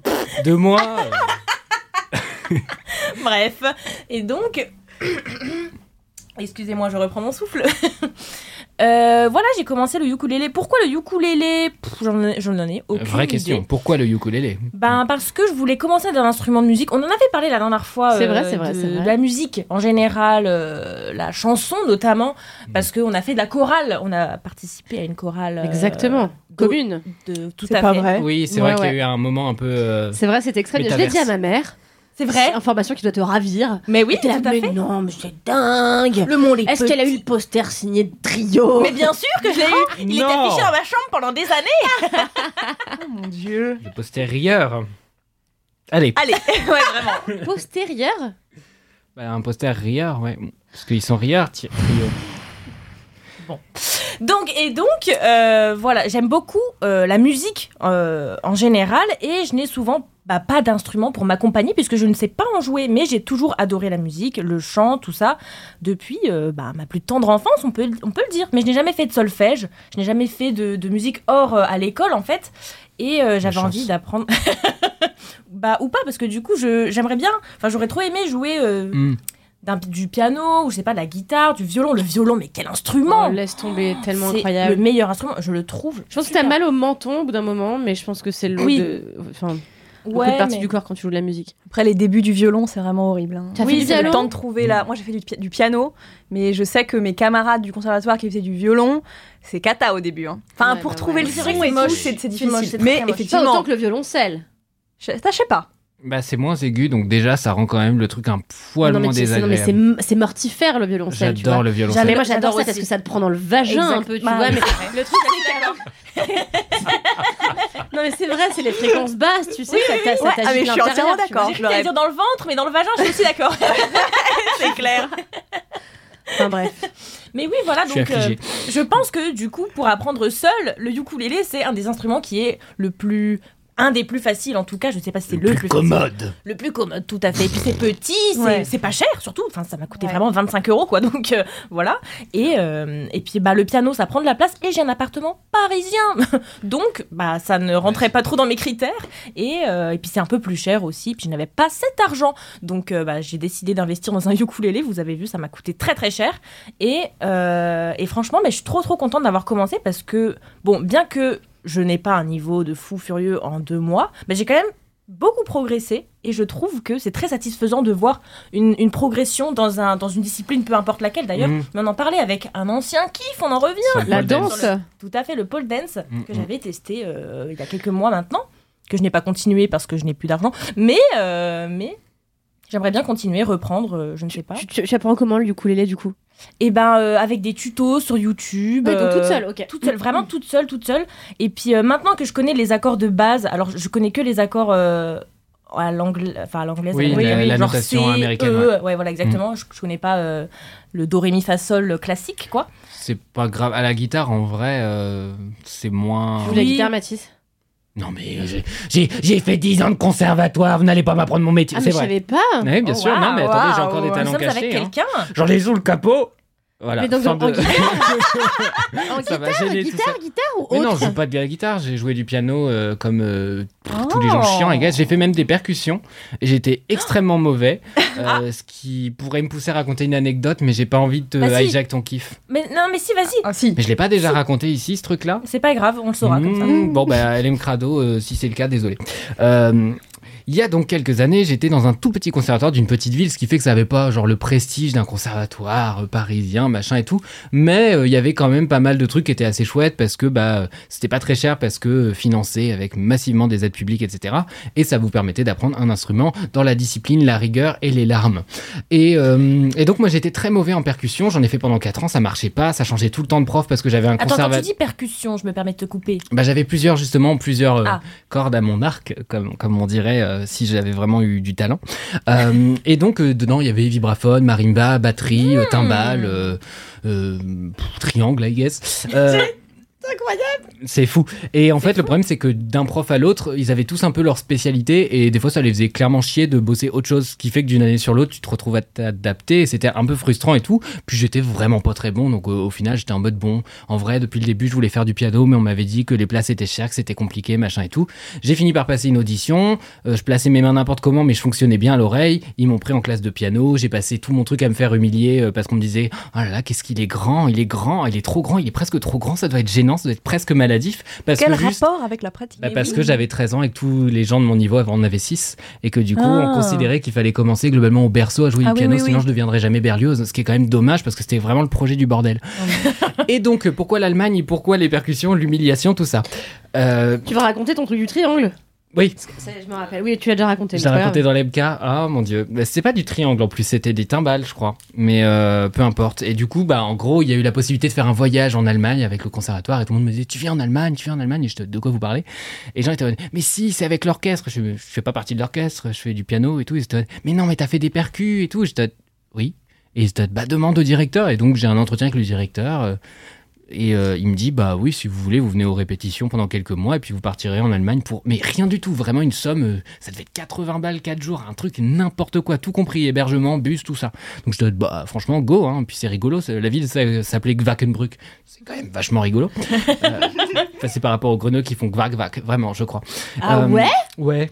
Bref. Et donc. Excusez-moi, je reprends mon souffle. Euh, voilà, j'ai commencé le ukulélé. Pourquoi le ukulélé? J'en ai- ai aucune vraie question. idée. Pourquoi le ukulélé? Ben parce que je voulais commencer d'un instrument de musique. On en avait parlé la dernière fois. C'est euh, vrai, c'est vrai, de, c'est vrai. de la musique en général, euh, la chanson notamment, Mm. parce qu'on a fait de la chorale. On a participé à une chorale. euh, Exactement. Commune. De, tout C'est à pas fait. vrai. Oui, c'est Ouais, vrai qu'il y a eu un moment un peu. euh, C'est vrai, c'est extrait. Je l'ai dit à ma mère. C'est vrai. Information qui doit te ravir. Mais oui, là, tout à mais fait. non, mais c'est dingue. Le monde est Est-ce qu'elle a eu le poster signé de trio? Mais bien sûr que je l'ai eu. Il était Non. affiché dans ma chambre pendant des années. Oh mon dieu. le postérieur. Allez, Allez, ouais, vraiment. postérieur? Bah, un poster rieur, ouais. Parce qu'ils sont rieurs, ti- Donc et donc euh, voilà, j'aime beaucoup euh, la musique euh, en général et je n'ai souvent bah, pas d'instrument pour m'accompagner puisque je ne sais pas en jouer, mais j'ai toujours adoré la musique, le chant, tout ça depuis bah, ma plus tendre enfance, on peut on peut le dire. Mais je n'ai jamais fait de solfège, je n'ai jamais fait de, de musique hors à l'école en fait. Et euh, j'avais envie d'apprendre. bah, ou pas, parce que du coup, je- j'aimerais bien. Enfin, j'aurais trop aimé jouer euh, Hmm. D'un- du piano, ou je sais pas, de la guitare, du violon. Le violon, mais quel instrument Oh, laisse tomber, tellement C'est incroyable. le meilleur instrument, je le trouve. Je pense que t'as mal au menton au bout d'un moment, mais je pense que c'est le Oui. de... Enfin, Ouais, mais- du corps quand tu joues de la musique. Après, les débuts du violon, c'est vraiment horrible. hein. T'as oui, fait du c'est le violon temps de trouver la. Moi, j'ai fait du, pi- du piano, mais je sais que mes camarades du conservatoire qui faisaient du violon, c'est cata au début. hein. Enfin, Ouais, pour bah trouver ouais. le son et c'est tout, moche. c'est difficile. mais très moche. Pas effectivement, autant que le violoncelle. je sais pas. Bah, c'est moins aigu, donc déjà, ça rend quand même le truc un poil non, moins tu sais, non, mais c'est désagréable. c'est mortifère le violoncelle. J'adore le violoncelle. Mais moi j'adore ça parce que ça te prend dans le vagin un Exact. peu, tu Bah, vois. oui, Mais c'est vrai. le truc c'est que- Non mais c'est vrai, c'est les fréquences basses, tu sais, ça t'a- ça Ouais, t'agite ah, mais je suis entièrement d'accord. T'allais dire dans le ventre, mais dans le vagin, je suis aussi d'accord. c'est clair. Enfin bref. Mais oui, voilà, Je donc euh, je pense que du coup, pour apprendre seul, le ukulélé, c'est un des instruments qui est le plus. Un des plus faciles, en tout cas, je sais pas si c'est le, plus, facile. Le plus commode, tout à fait. Et puis c'est petit, c'est Ouais. c'est pas cher surtout. Enfin, ça m'a coûté Ouais. vraiment 25 euros, quoi. Donc euh, voilà. Et, euh, et puis bah, le piano, ça prend de la place. Et j'ai un appartement parisien. Donc bah, ça ne rentrait pas trop dans mes critères. Et, euh, et puis c'est un peu plus cher aussi. Puis je n'avais pas cet argent. Donc euh, bah, j'ai décidé d'investir dans un ukulélé. Vous avez vu, ça m'a coûté très très cher. Et, euh, et franchement, mais je suis trop trop contente d'avoir commencé parce que, bon, bien que je n'ai pas un niveau de fou furieux en deux mois, mais j'ai quand même beaucoup progressé et je trouve que c'est très satisfaisant de voir une, une progression dans, un, dans une discipline, peu importe laquelle d'ailleurs. Mhm. Mais on en parlait avec un ancien kiff, on en revient. La danse. Tout à fait, le pole dance Mhm. que j'avais testé euh, il y a quelques mois maintenant, que je n'ai pas continué parce que je n'ai plus d'argent, mais, euh, mais j'aimerais bien continuer, reprendre, euh, je ne sais pas. Tu, tu, tu apprends comment le ukulélé du coup? Et ben euh, avec des tutos sur YouTube. Ouais, donc toute euh, seule, ok. Toute seule, vraiment toute seule, toute seule. Et puis euh, maintenant que je connais les accords de base, alors je connais que les accords euh, à l'anglais, enfin à l'anglaise, Oui, l'américaine, la- la genre notation C, américaine, E, ouais. ouais, voilà exactement. Je, je connais pas euh, le do ré mi fa sol classique quoi. C'est pas grave. À la guitare, en vrai, euh, c'est moins. Tu joues la Oui. guitare Mathis? Non, mais j'ai- fait 10 ans de conservatoire, vous n'allez pas m'apprendre mon métier. Ah c'est mais je vrai. savais pas Oui, bien Oh, sûr. non, mais attendez, j'ai encore des talents cachés. hein. quelqu'un. J'en ai sous le capot. Voilà. Mais donc, fin en de- En Ça va guitare, gêner tout guitare, ça. guitare ou Mais autre non, je joue pas de la guitare, j'ai joué du piano euh, comme euh, pff, Oh. tous les gens chiants, et gars. J'ai fait même des percussions et j'étais extrêmement mauvais, euh, ce qui pourrait me pousser à raconter une anecdote, mais j'ai pas envie de te Bah si. hijack ton kiff. Mais non, mais si, vas-y. Ah si. Mais je l'ai pas déjà raconté ici, ce truc-là C'est pas grave, on le saura comme ça. Mmh, Bon, bah, LM Crado, euh, si c'est le cas, désolé. Il y a donc quelques années, j'étais dans un tout petit conservatoire d'une petite ville, ce qui fait que ça avait pas genre le prestige d'un conservatoire euh, parisien, machin et tout. Mais euh, il y avait quand même pas mal de trucs qui étaient assez chouettes parce que bah c'était pas très cher parce que euh, financé avec massivement des aides publiques, etc. Et ça vous permettait d'apprendre un instrument dans la discipline, la rigueur et les larmes. Et, euh, et donc moi j'étais très mauvais en percussion, j'en ai fait pendant 4 ans, ça marchait pas, ça changeait tout le temps de prof parce que j'avais un Attends, quand conservatoire. tu dis percussion, je me permets de te couper. Bah, j'avais plusieurs justement plusieurs Ah. cordes à mon arc comme comme on dirait euh, si j'avais vraiment eu du talent. Euh, et donc euh, dedans il y avait vibraphone marimba batterie euh, pff, triangle I guess C'est fou. Et en fait, le problème, c'est que d'un prof à l'autre, ils avaient tous un peu leur spécialité et des fois, ça les faisait clairement chier de bosser autre chose, ce qui fait que d'une année sur l'autre, tu te retrouves à t'adapter et c'était un peu frustrant et tout. Puis j'étais vraiment pas très bon, donc euh, au final, j'étais en mode bon. En vrai, depuis le début, je voulais faire du piano, mais on m'avait dit que les places étaient chères, que c'était compliqué, machin et tout. J'ai fini par passer une audition. euh, je plaçais mes mains n'importe comment, mais je fonctionnais bien à l'oreille. Ils m'ont pris en classe de piano. J'ai passé tout mon truc à me faire humilier euh, parce qu'on me disait Oh là là, qu'est-ce qu'il est grand, il est grand, il est trop grand, il est presque trop grand, ça doit être gênant, ça doit être presque maladif. Parce Quel que juste- rapport avec la pratique bah, parce que j'avais 13 ans et que tous les gens de mon niveau avant en avaient 6 et que du coup Ah. on considérait qu'il fallait commencer globalement au berceau à jouer Ah du piano oui, sinon oui. je deviendrais jamais Berlioz ce qui est quand même dommage parce que c'était vraiment le projet du bordel. et donc pourquoi l'Allemagne et pourquoi les percussions, l'humiliation, tout ça? Euh, Tu vas raconter ton truc du triangle Oui, Ça, Je me rappelle. Oui, tu l'as déjà raconté. je l'ai raconté dans l'MK. Ah mon dieu, Bah, c'était pas du triangle en plus, c'était des timbales je crois. Mais euh, peu importe. Et du coup, bah en gros, il y a eu la possibilité de faire un voyage en Allemagne avec le conservatoire et tout le monde me disait tu viens en Allemagne, tu viens en Allemagne et je te de quoi vous parlez? Et les gens étaient mais si, c'est avec l'orchestre. Je, je fais pas partie de l'orchestre, je fais du piano et tout. Ils étaient mais non, mais t'as fait des percus et tout. J'étais oui. Et ils étaient bah demande au directeur. Et donc j'ai un entretien avec le directeur. euh, Et euh, il me dit, bah oui, si vous voulez, vous venez aux répétitions pendant quelques mois et puis vous partirez en Allemagne pour. Mais rien du tout, vraiment une somme, euh, ça devait être 80 balles 4 jours, un truc n'importe quoi, tout compris, hébergement, bus, tout ça. Donc je dois, bah franchement, go, hein. Puis c'est rigolo, la ville ça- s'appelait Gwakenbrück. C'est quand même vachement rigolo. Euh, c'est par rapport aux grenouilles qui font Gwak Gwak, vraiment, je crois. Ah Euh, ouais? Ouais.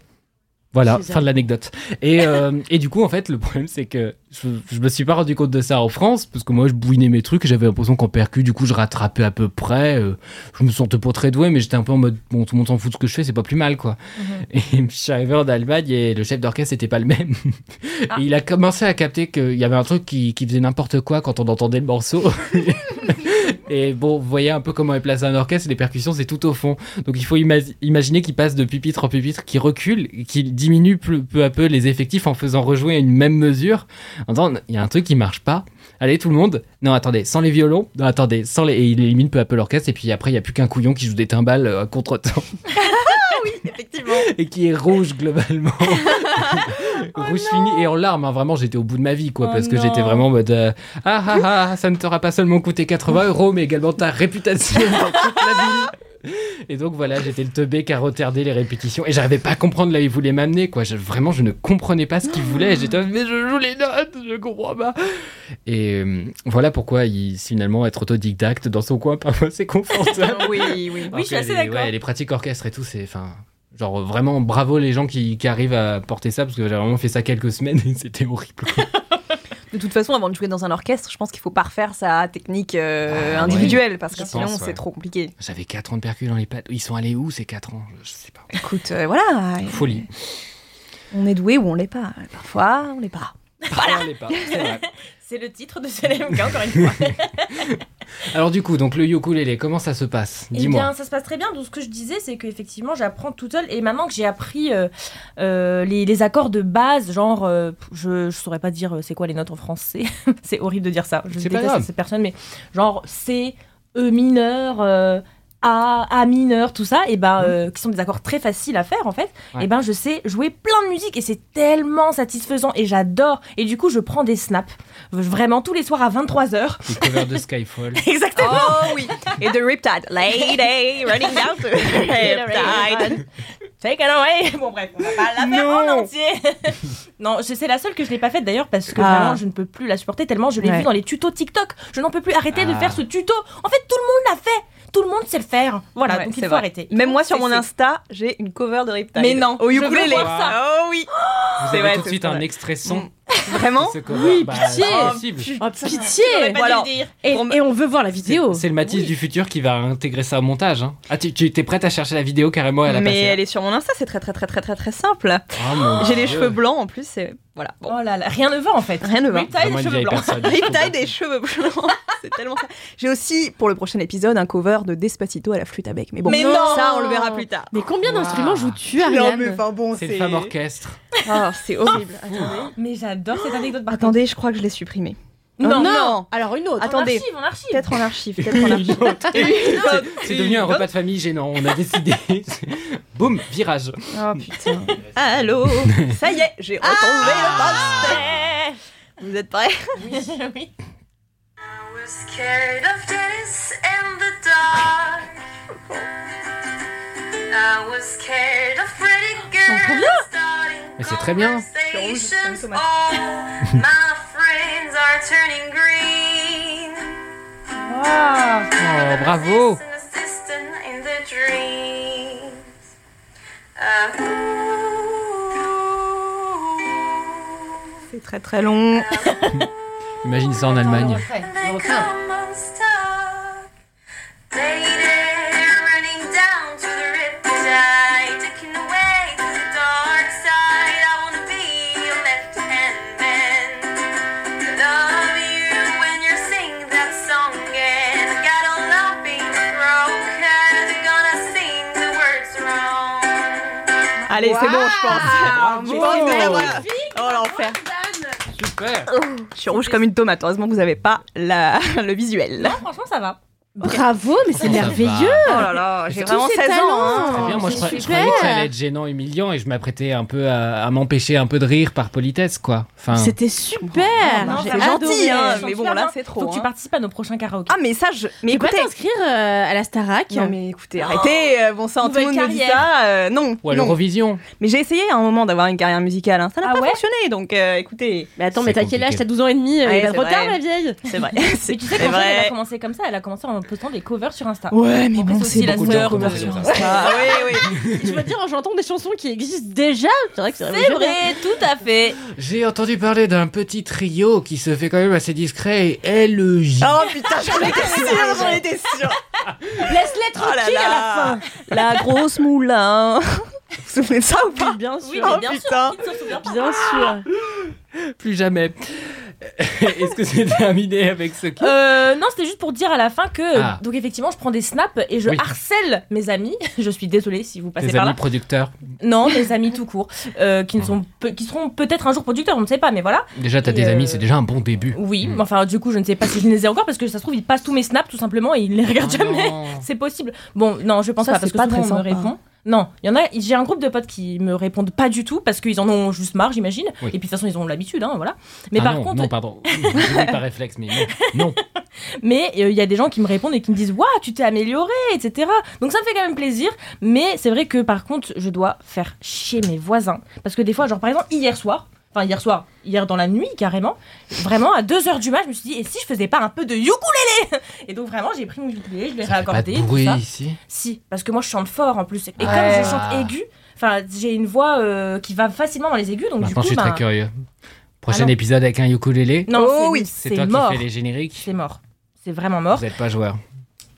Voilà, fin de l'anecdote. Et, euh, et du coup, en fait, le problème, c'est que je, je me suis pas rendu compte de ça en France, parce que moi, je bouinais mes trucs, et j'avais l'impression qu'en percu, du coup, je rattrapais à peu près. euh, je me sentais pas très doué, mais j'étais un peu en mode, bon, tout le monde s'en fout de ce que je fais, c'est pas plus mal, quoi. Et je suis arrivé en Allemagne, et le chef d'orchestre n'était pas le même. Et il a commencé à capter qu'il y avait un truc qui, qui faisait n'importe quoi quand on entendait le morceau. Et bon, vous voyez un peu comment est placé un orchestre, les percussions c'est tout au fond. Donc il faut ima- imaginer qu'il passe de pupitre en pupitre, qu'il recule, qu'il diminue peu, à peu les effectifs en faisant rejouer une même mesure. En il y a un truc qui marche pas. Allez tout le monde. Non attendez, sans les violons. Non attendez, sans les... Et il élimine peu à peu l'orchestre. Et puis après il y a plus qu'un couillon qui joue des timbales euh, à contre-temps. Effectivement. et qui est rouge globalement. rouge fini et en larmes. hein. Vraiment, j'étais au bout de ma vie, quoi, Oh parce que j'étais vraiment en mode euh, ah ah ah, ça ne t'aura pas seulement coûté 80 euros, mais également ta réputation dans toute la ville. Et donc voilà, j'étais le teubé qui a retardé les répétitions et j'arrivais pas à comprendre là où il voulait m'amener quoi. Je- vraiment, je ne comprenais pas ce qu'il voulait. J'étais mais je joue les notes, je comprends pas. Et euh, voilà pourquoi il finalement être autodidacte dans son coin parfois c'est confortable. oui, oui. Alors je suis assez les- d'accord. ouais, les pratiques orchestres et tout, c'est. Enfin, genre vraiment bravo les gens qui, qui arrivent à porter ça, parce que j'ai vraiment fait ça quelques semaines et c'était horrible. De toute façon, avant de jouer dans un orchestre, je pense qu'il faut pas refaire sa technique euh, Ah individuelle parce que sinon ouais. c'est trop compliqué. J'avais 4 ans de percus dans les pattes. Ils sont allés où ces 4 ans? Je sais pas. Écoute, euh, voilà, Folie. on est doué ou on l'est pas. Parfois, on l'est pas. Voilà. pas, c'est vrai. C'est le titre de CLMK, encore une fois. Alors du coup, donc le ukulélé, comment ça se passe? Eh Dis-moi. bien, ça se passe très bien. Donc, ce que je disais, c'est qu'effectivement, j'apprends toute seule. Et maintenant que j'ai appris euh, euh, les, les accords de base, genre, euh, je, je saurais pas dire c'est quoi les notes en français. c'est horrible de dire ça. Je déteste grave. ces personnes, mais genre C, E mineur, A, A mineur, tout ça, et ben, euh, qui sont des accords très faciles à faire en fait. Ouais. Et ben, je sais jouer plein de musique et c'est tellement satisfaisant et j'adore. Et du coup, je prends des snaps vraiment tous les soirs à 23h. Les covers de Skyfall. Exactement. Oh oui Et de Riptide. Lady running down to Riptide. Take it away Bon bref, on va pas la faire Non. en entier Non, c'est la seule que je n'ai pas faite d'ailleurs parce que Ah. vraiment je ne peux plus la supporter tellement je l'ai Ouais. vue dans les tutos TikTok. Je n'en peux plus arrêter de Ah. faire ce tuto. En fait, tout le monde l'a fait Tout le monde sait le faire. Voilà, Ouais, donc il faut vrai. arrêter. Même moi sur mon Insta, j'ai une cover de Riptide. Mais non, au je veux ukulélé. voir ça. Oh oui Vous C'est avez vrai, tout de suite un extrait son. Vraiment cover. Bah, pitié. possible. Oh, pitié alors- et, on veut voir la vidéo. C'est le Matisse du futur qui va intégrer ça au montage. hein. Ah, tu, tu es prête à chercher la vidéo carrément elle a Mais passé. elle est sur mon Insta, c'est très très très très très très simple. Oh, J'ai les Dieu. cheveux blancs en plus, c'est voilà. Bon. Oh là là, rien ne va en fait. Rien ne va. Riptide Vraiment et une cheveux blancs. Riptide des cheveux blancs, c'est tellement ça. J'ai aussi pour le prochain épisode un cover de Despacito à la flûte à bec. Mais bon, Mais non ça on le verra plus tard. Mais combien Wow. d'instruments joues-tu, Ariane enfin bon, C'est le femme orchestre. Ah, c'est horrible. Attendez. Mais j'adore cette anecdote. par Attendez, je crois que je l'ai supprimé. Non, Oh, non. Alors une autre. Attendez. En archive, en archive. Peut-être en archive, peut-être en archive. C'est- devenu un repas de famille gênant. On a décidé. Boum, virage. Oh putain. Allô Ça y est, j'ai retrouvé le poste. Vous êtes prêts Oui, oui. I was scared of tennis in the dark. I was scared of pretty girls Mais c'est très bien. Oh, my friends are turning green. Oh, bravo. Uh. C'est très très long. Imagine ça en Allemagne. And then come unstuck. Lady Allez, c'est bon, je pense. Je pense que voilà. Oh l'enfer. Super. Je suis rouge comme une tomate. Heureusement que vous n'avez pas la... le visuel. Non, franchement, ça va. Bravo, mais c'est Ça merveilleux. Oh là là, j'ai vraiment ces 16 ans. talents. hein. Très bien, moi je, je croyais que ça allait être gênant, humiliant et je m'apprêtais un peu à, à m'empêcher un peu de rire par politesse quoi. Enfin, C'était super. Non, J'ai c'est adoré. gentil, hein, mais bon, là, bien. c'est trop. Faut que tu hein. participes à nos prochains karaokés. Ah, mais ça, je. Mais Tu peux écoutez. t'inscrire euh, à la Starac. Non, mais écoutez, arrêtez. euh, Bon sang, tout le monde me dit carrière. ça. euh, non. ou à l'Eurovision. Mais j'ai essayé à un moment d'avoir une carrière musicale. hein. Ça n'a Ah pas ouais fonctionné. Donc, euh, écoutez, Mais attends, mais t'as quel âge? T'as 12 ans et demi, va c'est trop tard, ma vieille. c'est vrai. Mais tu sais fait, elle a commencé comme ça, elle a commencé en postant des covers sur Insta. Ouais, mais bon, c'est la beaucoup de sur Insta. Ah, oui, oui. Je veux dire, en chantant des chansons qui existent déjà. C'est vrai que c'est C'est révolutionnaire. vrai, tout à fait. J'ai entendu parler d'un petit trio qui se fait quand même assez discret et LJ. Oh putain, j'en étais sûre, j'en étais sûre. Laisse-les Oh là tranquilles à la fin. là. La grosse moulin. Vous vous souvenez de ça ou pas Bien sûr. Oui, Oh bien putain. sûr. pas Bien sûr. Plus jamais. Est-ce que c'est terminé avec ce qui Euh, non, c'était juste pour dire à la fin que Ah. donc effectivement, je prends des snaps et je Oui. harcèle mes amis. Je suis désolée si vous passez Tes par amis là. producteurs Non, mes amis tout court, euh, qui ne sont pe- qui seront peut-être un jour producteurs, on ne sait pas, mais voilà. Déjà, t'as des euh, amis, c'est déjà un bon début. Oui, mais enfin du coup, je ne sais pas si je les ai encore parce que ça se trouve ils passent tous mes snaps tout simplement et ils les regardent Oh jamais. C'est possible. Bon, non, je pense Ça, pas parce que pas souvent très on me répond. Non, il y en a. J'ai un groupe de potes qui me répondent pas du tout parce qu'ils en ont juste marre, j'imagine. Oui. Et puis de toute façon, ils ont l'habitude, hein, voilà. Mais Ah par non, contre, non, pardon. Par réflexe, mais non. Non. Mais euh, il y a des gens qui me répondent et qui me disent Waouh, tu t'es amélioré, etc. Donc ça me fait quand même plaisir. Mais c'est vrai que par contre, je dois faire chier mes voisins. Parce que des fois, genre par exemple, hier soir, enfin hier soir, hier dans la nuit carrément, vraiment à 2h du mat, je me suis dit Et si je faisais pas un peu de ukulélé? Et donc vraiment, j'ai pris mon ukulélé, je l'ai fait pas réaccordé. de tout bruit ça. ici? Si, parce que moi je chante fort en plus. Et comme je chante aigu, enfin j'ai une voix euh, qui va facilement dans les aigus. Donc Maintenant, du je coup, suis ben, très curieux. Prochain Ah épisode avec un ukulélé. Non, Oh c'est- oui. C'est toi mort. qui fais les génériques. C'est mort. C'est vraiment mort. Vous n'êtes pas joueur.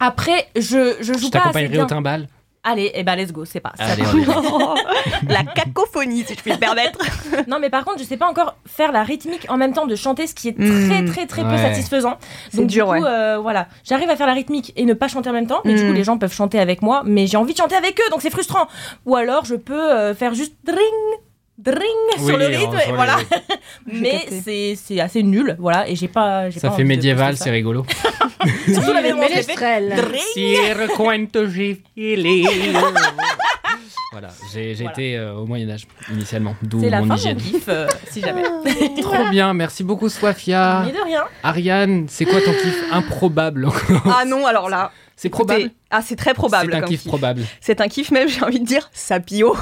Après, je, je joue Je pas assez t'accompagnerai bien. au timbal. Allez, eh ben let's go, c'est pas. Allez. La cacophonie, si je puis me permettre. Non, mais par contre, je sais pas encore faire la rythmique en même temps de chanter, ce qui est très Mm. très très peu satisfaisant. C'est Donc dur, du coup, ouais. euh, voilà, j'arrive à faire la rythmique et ne pas chanter en même temps, mais du coup, les gens peuvent chanter avec moi, mais j'ai envie de chanter avec eux, donc c'est frustrant. Ou alors, je peux euh, faire juste dring, dring sur le rythme, et voilà. mais c'est c'est assez nul, voilà, et j'ai pas. j'ai Ça pas fait médiéval, c'est rigolo. Surtout la maison, je l'ai fait. Ménestrel. Dring. Voilà, j'ai Voilà. été euh, au Moyen-Âge initialement, d'où C'est la fin mon de mon hygiène. kiff, euh, si jamais. Trop bien, merci beaucoup Swafia. Mais de rien. Ariane, c'est quoi ton kiff improbable encore Ah non, alors là. C'est probable Ah, c'est très probable. C'est un kiff kiff. probable. C'est un kiff même, j'ai envie de dire, sapio.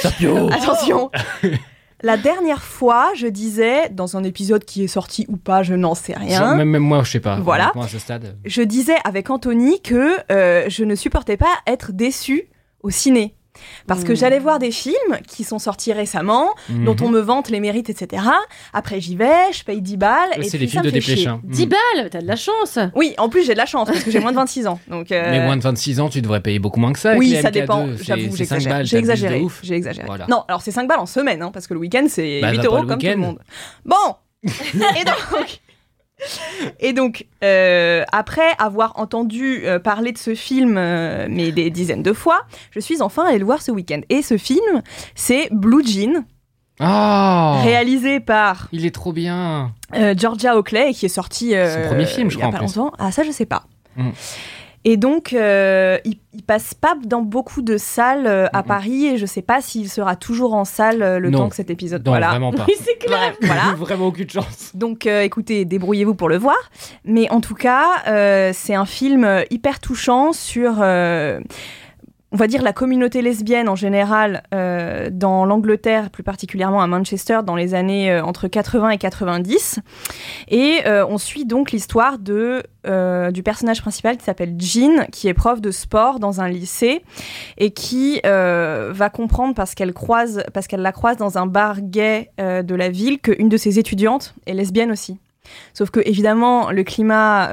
Sapio Attention. La dernière fois, je disais, dans un épisode qui est sorti ou pas, je n'en sais rien. Même, même moi, je sais pas. Voilà. à ce stade. Je disais avec Anthony que euh, je ne supportais pas être déçue au ciné. Parce que Mmh. j'allais voir des films qui sont sortis récemment, dont Mhm. on me vante les mérites, etc. Après, j'y vais, je paye 10 balles. et C'est les films de chier. Desplechin. 10 balles, t'as de la chance. Oui, en plus, j'ai de la chance parce que j'ai moins de 26 ans. Donc, euh, Mais moins de 26 ans, tu devrais payer beaucoup moins que ça. oui, ça MK2. dépend. J'avoue, c'est 5 j'exagère. balles, J'ai exagéré. ouf. J'ai exagéré. Voilà. Non, alors c'est 5 balles en semaine, hein, parce que le week-end, c'est Bah, 8 va pas euros comme tout le monde. Bon Et donc, et donc euh, après avoir entendu euh, parler de ce film, euh, mais des dizaines de fois, je suis enfin allée le voir ce week-end. Et ce film, c'est Blue Jean, Oh réalisé par Il est trop bien. Georgia Oakley, qui est sorti Son premier film, je il y a crois, pas longtemps. Ah, ça, je sais pas. Mm. Et donc, euh, il, il passe pas dans beaucoup de salles euh, à. Paris, et je sais pas s'il sera toujours en salle euh, le Non. temps que cet épisode. Non, voilà. vraiment pas. C'est clair. Voilà. vraiment aucune chance. Donc, écoutez, débrouillez-vous pour le voir. Mais en tout cas, c'est un film hyper touchant sur, on va dire, la communauté lesbienne en général euh, dans l'Angleterre, plus particulièrement à Manchester, dans les années euh, entre 80 et 90. Et euh, on suit donc l'histoire de euh, du personnage principal qui s'appelle Jean, qui est prof de sport dans un lycée et qui euh, va comprendre parce qu'elle croise, parce qu'elle la croise dans un bar gay de la ville, qu'une de ses étudiantes est lesbienne aussi. Sauf que évidemment, le climat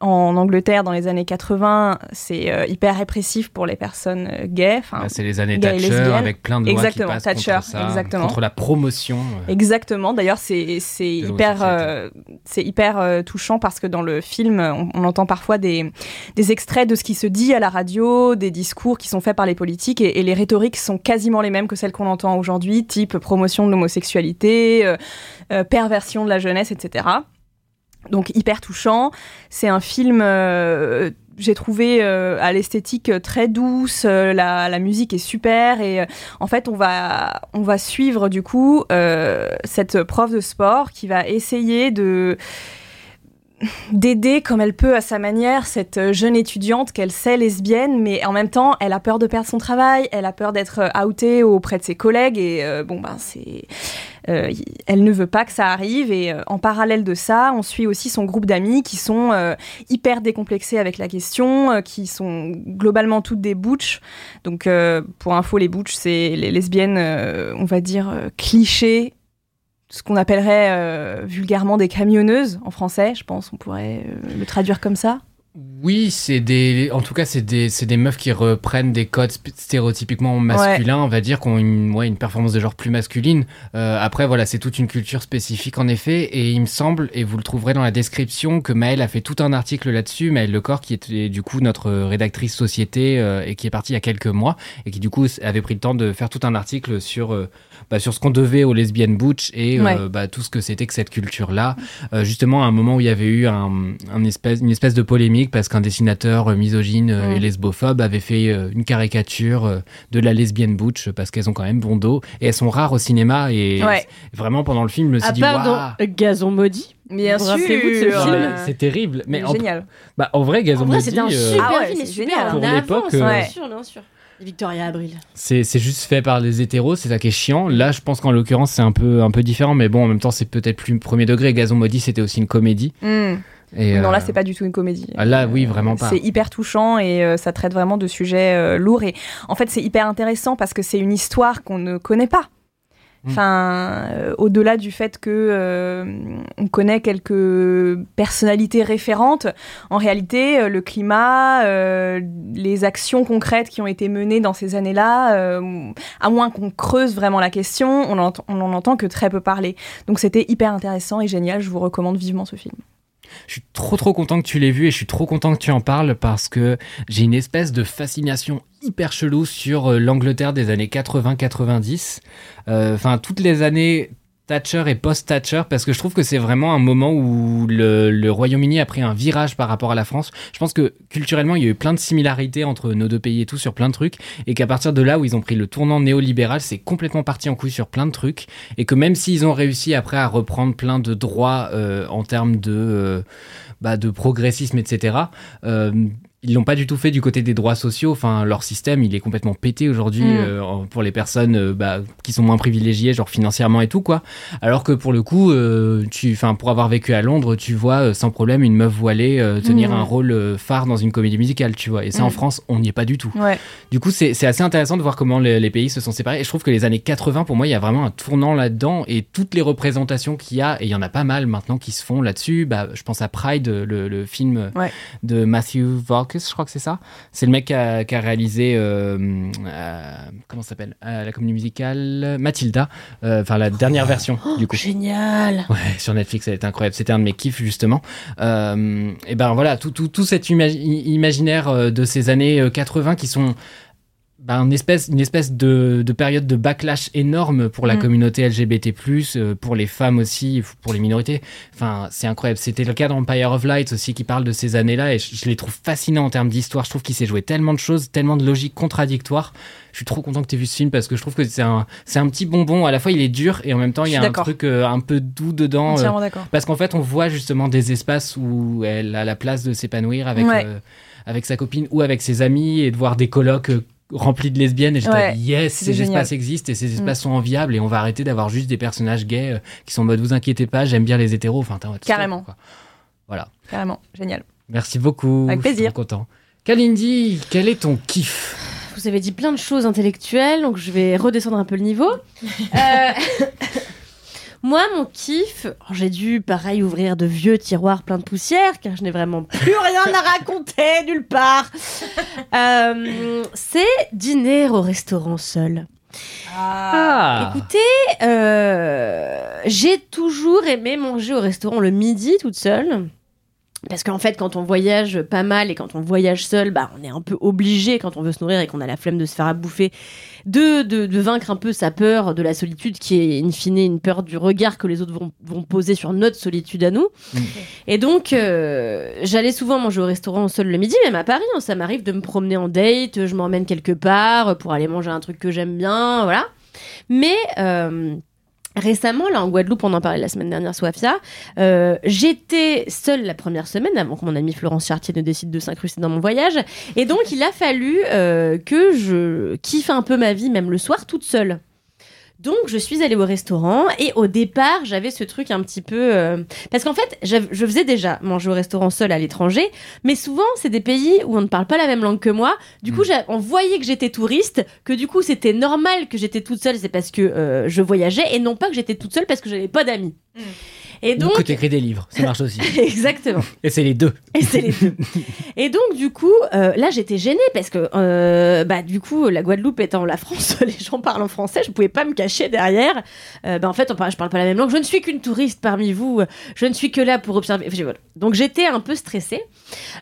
en Angleterre dans les années 80, c'est euh, hyper répressif pour les personnes euh, gays. Bah, c'est les années Thatcher avec plein de lois Exactement, qui passent Thatcher, contre ça, exactement. contre la promotion. euh, Exactement. D'ailleurs, c'est hyper euh, c'est hyper touchant parce que dans le film, on, on entend parfois des des extraits de ce qui se dit à la radio, des discours qui sont faits par les politiques et, et les rhétoriques sont quasiment les mêmes que celles qu'on entend aujourd'hui, type promotion de l'homosexualité, perversion de la jeunesse, etc. Donc hyper touchant. C'est un film, euh, j'ai trouvé euh, à l'esthétique très douce, euh, la, la musique est super et euh, en fait on va, on va suivre du coup euh, cette prof de sport qui va essayer de d'aider comme elle peut à sa manière cette euh, jeune étudiante qu'elle sait lesbienne, mais en même temps, elle a peur de perdre son travail, elle a peur d'être euh, outée auprès de ses collègues, et euh, bon, ben, c'est. elle ne veut pas que ça arrive, et en parallèle de ça, on suit aussi son groupe d'amis qui sont hyper décomplexés avec la question, qui sont globalement toutes des butch. Donc, pour info, les butch, c'est les lesbiennes, on va dire, clichés ce qu'on appellerait euh, vulgairement des camionneuses en français, je pense, on pourrait euh, le traduire comme ça. Oui, c'est des. En tout cas, c'est des, des meufs qui reprennent des codes stéréotypiquement masculins, on va dire, qui ont une, ouais, une performance de genre plus masculine. Euh, après, voilà, c'est toute une culture spécifique en effet. Et il me semble, et vous le trouverez dans la description, que Maëlle a fait tout un article là-dessus. Maëlle Lecor, qui était du coup notre rédactrice société et qui est partie il y a quelques mois, et qui du coup avait pris le temps de faire tout un article sur, bah, sur ce qu'on devait aux lesbiennes butch et euh, Ouais. bah, tout ce que c'était que cette culture-là. Euh, justement, à un moment où il y avait eu un, un espèce, une espèce de polémique parce qu'un dessinateur euh, misogyne euh, et lesbophobe avait fait euh, une caricature euh, de la lesbienne butch parce qu'elles ont quand même bon dos et elles sont rares au cinéma et Ouais. vraiment pendant le film, je me suis À dit, part dans Gazon maudit. Bien sûr, rappelez-vous de ce film euh, c'est terrible. Mais en, génial. bah, en vrai, Gazon En vrai, Maudit, c'était un euh, super Ah ouais, film, et c'est super Pour avance, l'époque, bien euh, sûr, bien sûr. Victoria Abril. c'est c'est juste fait par les hétéros, c'est ça qui est chiant. Là, je pense qu'en l'occurrence, c'est un peu, un peu différent, mais bon, en même temps, c'est peut-être plus premier degré. Gazon Maudit, c'était aussi une comédie. Hmm. Et, Non, là, euh, c'est pas du tout une comédie. ah, là, oui, vraiment pas. C'est hyper touchant et euh, ça traite vraiment de sujets euh, lourds. Et en fait, c'est hyper intéressant parce que c'est une histoire qu'on ne connaît pas. Mm. Enfin, euh, au-delà du fait que euh, on connaît quelques personnalités référentes, en réalité, euh, le climat, les actions concrètes qui ont été menées dans ces années-là, à moins qu'on creuse vraiment la question, on en, on en entend que très peu parler. Donc, c'était hyper intéressant et génial. Je vous recommande vivement ce film. Je suis trop trop content que tu l'aies vu et je suis trop content que tu en parles parce que j'ai une espèce de fascination hyper chelou sur euh, l'Angleterre des années 80-90. Euh, Enfin, toutes les années Thatcher et post-Thatcher parce que je trouve que c'est vraiment un moment où le, Royaume-Uni a pris un virage par rapport à la France. Je pense que culturellement, il y a eu plein de similarités entre nos deux pays et tout sur plein de trucs et qu'à partir de là où ils ont pris le tournant néolibéral, c'est complètement parti en couille sur plein de trucs et que même s'ils ont réussi après à reprendre plein de droits euh, en termes de, bah, de progressisme, etc., ils l'ont pas du tout fait du côté des droits sociaux. Enfin, leur système, il est complètement pété aujourd'hui Mm. euh, pour les personnes euh, bah, qui sont moins privilégiées, genre financièrement et tout quoi. Alors que pour le coup, euh, tu, enfin, pour avoir vécu à Londres, tu vois sans problème une meuf voilée tenir Mm. un rôle phare dans une comédie musicale, tu vois. Et ça, en Mm. France, on n'y est pas du tout. Ouais. Du coup, c'est assez intéressant de voir comment les, les pays se sont séparés. Et je trouve que les années 80, pour moi, il y a vraiment un tournant là-dedans. Et toutes les représentations qu'il y a, et il y en a pas mal maintenant qui se font là-dessus. Bah, je pense à Pride, le, le film Ouais. de Matthew Je crois que c'est ça. C'est le mec qui a, qui a réalisé, euh, euh, comment ça s'appelle Euh, La comédie musicale Mathilda. Enfin, la dernière version, du coup. Génial. Ouais, sur Netflix, elle était incroyable. C'était un de mes kiffs, justement. Et ben voilà, tout, tout, tout cet imaginaire de ces années euh, 80 qui sont ben, une espèce, une espèce de, de période de backlash énorme pour la Mm. communauté LGBT+, euh, pour les femmes aussi, pour les minorités. Enfin, c'est incroyable. C'était le cas d'Empire of Light aussi qui parle de ces années-là et je, je les trouve fascinants en termes d'histoire. Je trouve qu'il s'est joué tellement de choses, tellement de logiques contradictoires. Je suis trop content que tu aies vu ce film parce que je trouve que c'est un, c'est un petit bonbon. À la fois, il est dur et en même temps, il y a un truc euh, un peu doux dedans. euh, d'accord. parce qu'en fait, on voit justement des espaces où elle a la place de s'épanouir avec, Ouais. euh, avec sa copine ou avec ses amis et de voir des colocs remplis de lesbiennes. Et j'étais Ouais, yes, ces génial. espaces existent et ces espaces Mm. sont enviables et on va arrêter d'avoir juste des personnages gays euh, qui sont en mode vous inquiétez pas, j'aime bien les hétéros. Enfin, Carrément. quoi. Voilà. Carrément, génial. Merci beaucoup. Avec je suis plaisir. content. Kalindi, quel est ton kiff? Vous avez dit plein de choses intellectuelles, donc je vais redescendre un peu le niveau. Euh, Moi, mon kiff, alors, j'ai dû, pareil, ouvrir de vieux tiroirs pleins de poussière, car je n'ai vraiment plus rien à raconter nulle part. Euh, c'est dîner au restaurant seul. Ah Écoutez, euh, j'ai toujours aimé manger au restaurant le midi toute seule. Parce qu'en fait, quand on voyage pas mal et quand on voyage seul, bah, on est un peu obligé, quand on veut se nourrir et qu'on a la flemme de se faire à bouffer, de, de, de vaincre un peu sa peur de la solitude, qui est in fine une peur du regard que les autres vont, vont poser sur notre solitude à nous. Mm. Et donc, euh, j'allais souvent manger au restaurant seul le midi, même à Paris. hein, ça m'arrive de me promener en date, je m'emmène quelque part pour aller manger un truc que j'aime bien, voilà. Mais euh, récemment, là en Guadeloupe, on en parlait la semaine dernière, Sofia, euh, j'étais seule la première semaine avant que mon amie Florence Chartier ne décide de s'incruster dans mon voyage. Et donc, il a fallu euh, que je kiffe un peu ma vie, même le soir, toute seule. Donc, je suis allée au restaurant et au départ, j'avais ce truc un petit peu. euh, Parce qu'en fait, je faisais déjà manger au restaurant seul à l'étranger, mais souvent, c'est des pays où on ne parle pas la même langue que moi. Du coup, j'a- on voyait que j'étais touriste, que du coup, c'était normal que j'étais toute seule, c'est parce que euh, je voyageais et non pas que j'étais toute seule parce que j'avais pas d'amis. Et Donc, que t'écris des livres, ça marche aussi. Exactement. Et c'est les deux. Et c'est les deux. Et donc, du coup, euh, là, j'étais gênée parce que, euh, bah, du coup, la Guadeloupe étant la France, les gens parlent en français, je pouvais pas me cacher derrière. Euh, bah, en fait, on parle, je parle pas la même langue. Je ne suis qu'une touriste parmi vous. Je ne suis que là pour observer. Enfin, voilà. Donc, j'étais un peu stressée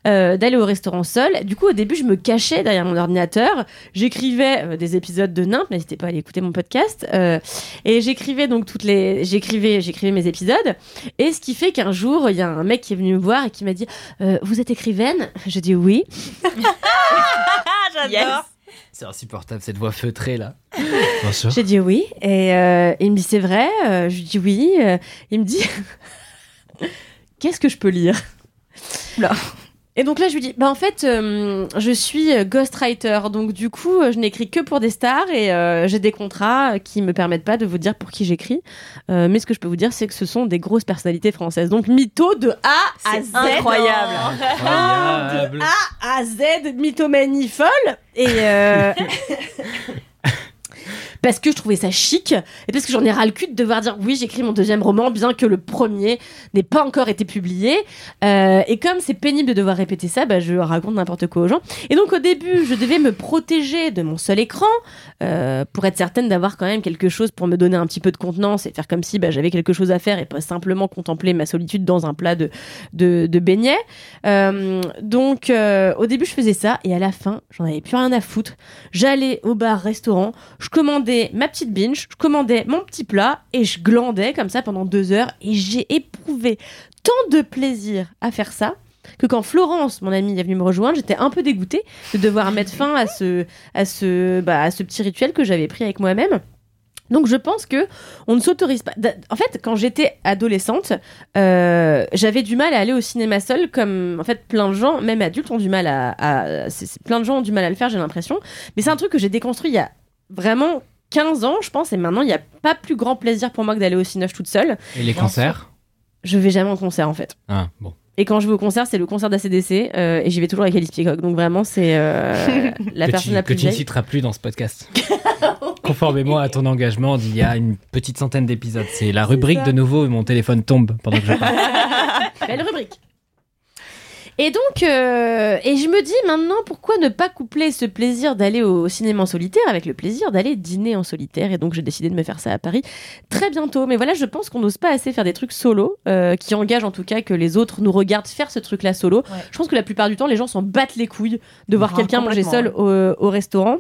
euh, d'aller au restaurant seule. Du coup, au début, je me cachais derrière mon ordinateur. J'écrivais euh, des épisodes de Nimp. N'hésitez pas à aller écouter mon podcast. Euh, et j'écrivais donc toutes les, j'écrivais, j'écrivais mes épisodes. Et ce qui fait qu'un jour, il y a un mec qui est venu me voir et qui m'a dit Vous êtes écrivaine? Je dis oui. J'adore. C'est insupportable cette voix feutrée là. J'ai dit oui. Et euh, il me dit C'est vrai Euh, Je lui dis oui. Euh, il me dit Qu'est-ce que je peux lire? Oula. Et donc là, je lui dis, bah en fait, euh, je suis ghostwriter, donc du coup, je n'écris que pour des stars et euh, j'ai des contrats qui me permettent pas de vous dire pour qui j'écris. Euh, mais ce que je peux vous dire, c'est que ce sont des grosses personnalités françaises. Donc mytho de A à Z. incroyable. Incroyable. A à Z, mythomanie folle. Et euh, parce que je trouvais ça chic et parce que j'en ai ras le cul de devoir dire oui, j'écris mon deuxième roman, bien que le premier n'ait pas encore été publié. Euh, et comme c'est pénible de devoir répéter ça, bah, je raconte n'importe quoi aux gens. Et donc au début, je devais me protéger de mon seul écran euh, pour être certaine d'avoir quand même quelque chose pour me donner un petit peu de contenance et faire comme si bah, j'avais quelque chose à faire et pas simplement contempler ma solitude dans un plat de, de, beignets. Euh, donc au début, je faisais ça et à la fin, j'en avais plus rien à foutre. J'allais au bar-restaurant, je commandais ma petite binge, je commandais mon petit plat et je glandais comme ça pendant deux heures et j'ai éprouvé tant de plaisir à faire ça que quand Florence, mon amie, est venue me rejoindre, j'étais un peu dégoûtée de devoir mettre fin à ce, à ce, bah, à ce petit rituel que j'avais pris avec moi-même. Donc je pense que on ne s'autorise pas. En fait, quand j'étais adolescente, euh, j'avais du mal à aller au cinéma seule, comme en fait plein de gens, même adultes, ont du mal à. plein de gens ont du mal à le faire, j'ai l'impression. Mais c'est un truc que j'ai déconstruit il y a vraiment 15 ans, je pense, et maintenant il n'y a pas plus grand plaisir pour moi que d'aller au cinéma toute seule. Et les concerts Je vais jamais en concert en fait. Ah, bon. Et quand je vais au concert, c'est le concert d'ACDC, euh, et j'y vais toujours avec Alice Peacock. Donc vraiment, c'est euh, la que personne tu, la que plus tu ne citeras plus dans ce podcast. Conformément à ton engagement d'il y a une petite centaine d'épisodes. C'est la rubrique de nouveau, mon téléphone tombe pendant que je parle. Belle rubrique. Et donc, euh, et je me dis maintenant, pourquoi ne pas coupler ce plaisir d'aller au cinéma en solitaire avec le plaisir d'aller dîner en solitaire Et donc, j'ai décidé de me faire ça à Paris très bientôt. Mais voilà, je pense qu'on n'ose pas assez faire des trucs solo, euh, qui engagent en tout cas que les autres nous regardent faire ce truc-là solo. Ouais. Je pense que la plupart du temps, les gens s'en battent les couilles de voir quelqu'un manger seul au, au restaurant.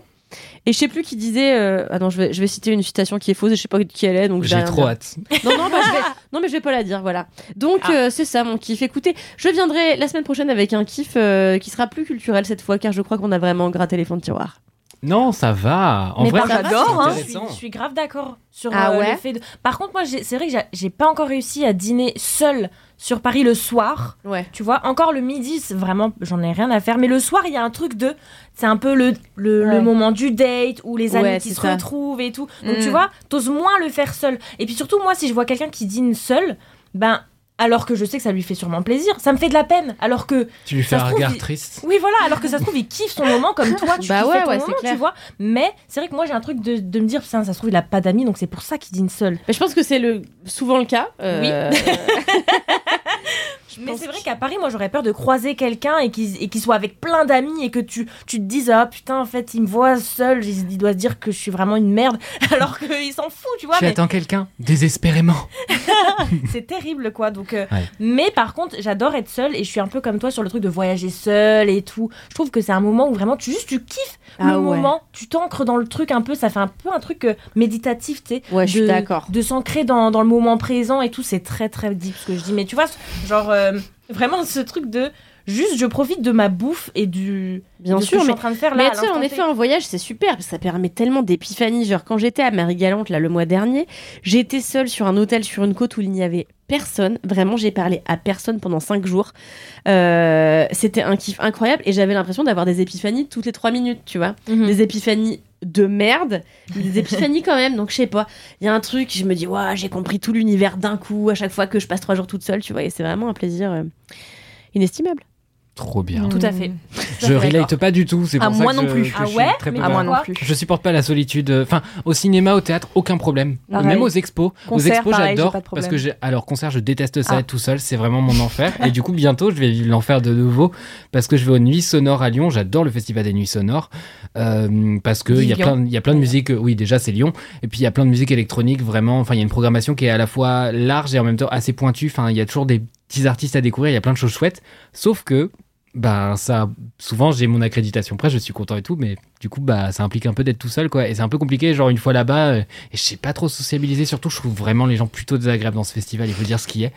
Et je sais plus qui disait. euh, Ah non, je vais, je vais citer une citation qui est fausse et je sais pas qui elle est. Donc J'ai trop dire. hâte. Non, non, bah, je vais... non, mais je vais pas la dire, voilà. Donc, Ah. euh, c'est ça mon kiff. Écoutez, je viendrai la semaine prochaine avec un kiff euh, qui sera plus culturel cette fois, car je crois qu'on a vraiment gratté les fonds de tiroir. Non, ça va. En Mais vrai, j'adore, hein. Je suis, intéressant. je suis grave d'accord sur Ah euh, ouais le fait de... Par contre, moi, j'ai- c'est vrai que j'ai- j'ai pas encore réussi à dîner seule sur Paris le soir. Ouais. Tu vois, encore le midi, c'est vraiment, j'en ai rien à faire. Mais le soir, il y a un truc de, c'est un peu le, le, moment du date où les amis Ouais, qui se ça. retrouvent et tout. Donc Mm. tu vois, t'oses moins le faire seul. Et puis surtout, moi, si je vois quelqu'un qui dîne seul, ben, alors que je sais que ça lui fait sûrement plaisir, ça me fait de la peine. Alors que, Tu lui fais un trouve, regard il- triste. oui, voilà, alors que ça se trouve, il kiffe son moment comme toi, tu Bah ouais, ton ouais, c'est moment, clair. tu vois. Mais c'est vrai que moi, j'ai un truc de, de me dire, putain, ça se trouve, il a pas d'amis, donc c'est pour ça qu'il dîne seul. Mais je pense que c'est le... souvent le cas. euh, je Mais c'est vrai qu'à Paris, moi, j'aurais peur de croiser quelqu'un et qu'il et qu'il soit avec plein d'amis et que tu, tu te dises, ah putain, en fait, il me voit seul, il, il doit se dire que je suis vraiment une merde, alors qu'il s'en fout, tu vois. Tu mais attends quelqu'un désespérément. c'est terrible, quoi. Donc, euh, Ouais. Mais par contre, j'adore être seule et je suis un peu comme toi sur le truc de voyager seule et tout. Je trouve que c'est un moment où vraiment tu juste tu kiffes Ah le ouais. moment, tu t'ancres dans le truc un peu, ça fait un peu un truc euh, méditatif, tu sais. Ouais, je suis de- d'accord. De s'ancrer dans, dans le moment présent et tout, c'est très très deep ce que je dis. Mais tu vois, genre euh, vraiment ce truc de juste je profite de ma bouffe et du Bien de ce sûr, que je suis mais en train de faire là. Mais à tu sais, en l'instant effet, un voyage, c'est super, parce que ça permet tellement d'épiphanie. Genre, quand j'étais à Marie-Galante, là, le mois dernier, j'étais seule sur un hôtel sur une côte où il n'y avait personne. Vraiment, j'ai parlé à personne pendant cinq jours. Euh, C'était un kiff incroyable et j'avais l'impression d'avoir des épiphanies toutes les trois minutes, tu vois. Mhm. Des épiphanies de merde, des épiphanies quand même. Donc, je sais pas, il y a un truc, je me dis, ouais, j'ai compris tout l'univers d'un coup à chaque fois que je passe trois jours toute seule, tu vois, et c'est vraiment un plaisir euh, inestimable. Trop bien. Tout à fait. Je relate pas du tout, c'est pour ça moi que non je- plus. que Ah ouais très Mais peu Ah, moi non plus. Je supporte pas la solitude. Enfin, au cinéma, au théâtre, aucun problème. Pareil. Même aux expos. Concert, aux expos, pareil, j'ai j'adore. pas de problème. Parce que j'ai. Alors, concert, je déteste ça Ah. être tout seul. C'est vraiment mon enfer. Et du coup, bientôt, je vais vivre l'enfer de nouveau. Parce que je vais aux Nuits Sonores à Lyon. J'adore le festival des Nuits Sonores. Euh, parce qu'il y, a plein- il y a plein de musique. Oui, déjà, c'est Lyon. Et puis, il y a plein de musique électronique. Vraiment. Enfin, il y a une programmation qui est à la fois large et en même temps assez pointue. Enfin, il y a toujours des petits artistes à découvrir. Il y a plein de choses chouettes. Sauf que. Ben ça, souvent j'ai mon accréditation près, je suis content et tout, mais du coup bah ça implique un peu d'être tout seul quoi, et c'est un peu compliqué. Genre une fois là-bas, euh, et je sais pas trop sociabiliser. Surtout, je trouve vraiment les gens plutôt désagréables dans ce festival. Il faut dire ce qui est.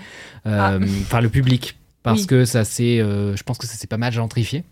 Euh, Enfin le public, parce Oui. que ça c'est, euh, je pense que ça s'est pas mal gentrifié.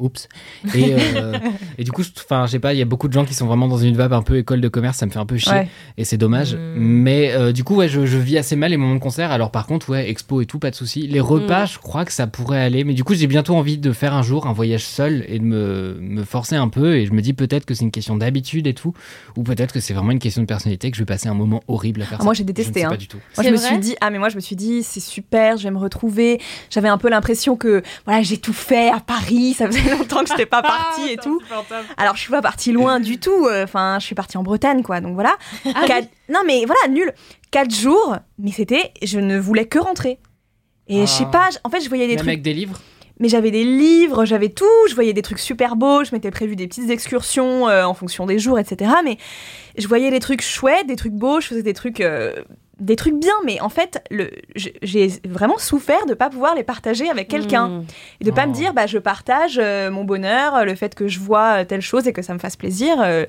Oups. Et, euh, et du coup, je- enfin, je sais pas, il y a beaucoup de gens qui sont vraiment dans une vibe un peu école de commerce, ça me fait un peu chier. Ouais. Et c'est dommage. Mm. Mais euh, du coup, ouais, je, je vis assez mal les moments de concert. Alors par contre, ouais, expo et tout, pas de souci. Les repas, je crois que ça pourrait aller. Mais du coup, j'ai bientôt envie de faire un jour un voyage seul et de me, me forcer un peu. Et je me dis peut-être que c'est une question d'habitude et tout. Ou peut-être que c'est vraiment une question de personnalité que je vais passer un moment horrible à faire Ah, ça. moi, j'ai Je ne détesté, sais hein. pas du tout. Moi, je me suis dit, ah, mais moi, je me suis dit, c'est super, je vais me retrouver. J'avais un peu l'impression que, voilà, j'ai tout fait à Paris, ça faisait longtemps que je n'étais pas partie et tout. Alors, je suis pas partie loin du tout. euh, Enfin, je suis partie en Bretagne, quoi. Donc voilà. Quatre- Non, mais voilà, nul. Quatre jours, mais c'était, je ne voulais que rentrer. Et je sais Ah. pas, en fait, je voyais des Même trucs. avec des livres Mais j'avais des livres, j'avais tout, je voyais des trucs super beaux, je m'étais prévu des petites excursions euh, en fonction des jours, etc. Mais je voyais des trucs chouettes, des trucs beaux, je faisais des trucs, euh, des trucs bien. Mais en fait, j'ai vraiment souffert de pas pouvoir les partager avec quelqu'un Mmh. et de pas Oh. me dire, bah je partage euh, mon bonheur, le fait que je vois euh, telle chose et que ça me fasse plaisir. euh,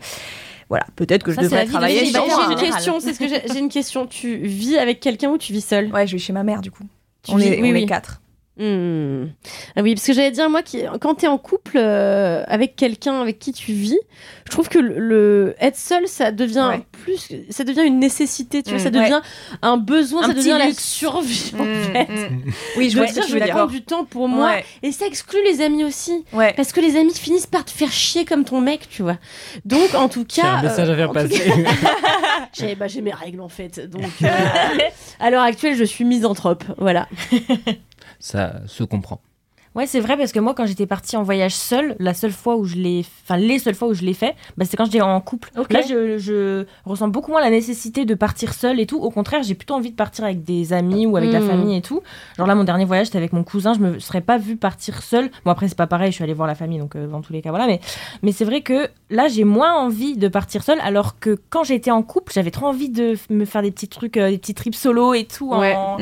voilà, peut-être que je Ça, devrais la vie de travailler célibataire. sur moi, J'ai une question, c'est ce que j'ai j'ai une question. Tu vis avec quelqu'un ou tu vis seul Ouais, je vais chez ma mère du coup. Tu on vis- est, oui, on oui. est quatre. Hmm. Ah oui, parce que j'allais dire, moi, qui, quand t'es en couple euh, avec quelqu'un avec qui tu vis, je trouve que le, le- être seul, ça devient Ouais. plus, ça devient une nécessité, tu vois, Mm. ça devient un besoin, Un ça devient la survie, en Mm, fait. Oui, je vois dire, je tu vais veux dire. prendre du temps pour moi. Ouais, Et ça exclut les amis aussi. ouais. Parce que les amis finissent par te faire chier comme ton mec, tu vois. Donc, en tout J'ai cas. un message euh, à faire en tout passer. J'ai bah, j'ai mes règles en fait. Donc, euh, à l'heure actuelle, je suis misanthrope. Voilà. Ça se comprend. Ouais, c'est vrai parce que moi, quand j'étais partie en voyage seule, la seule fois où je l'ai, enfin les seules fois où je l'ai fait, bah, c'est quand j'étais en couple. Ok. Là, je, je ressens beaucoup moins la nécessité de partir seule et tout. Au contraire, j'ai plutôt envie de partir avec des amis ou avec la Mm. famille et tout. Genre là, mon dernier voyage, c'était avec mon cousin. Je me serais pas vue partir seule. Bon après, c'est pas pareil. Je suis allée voir la famille, donc euh, dans tous les cas, voilà. Mais mais c'est vrai que là, j'ai moins envie de partir seule, alors que quand j'étais en couple, j'avais trop envie de me faire des petits trucs, euh, des petits trips solo et tout. Ouais. en-.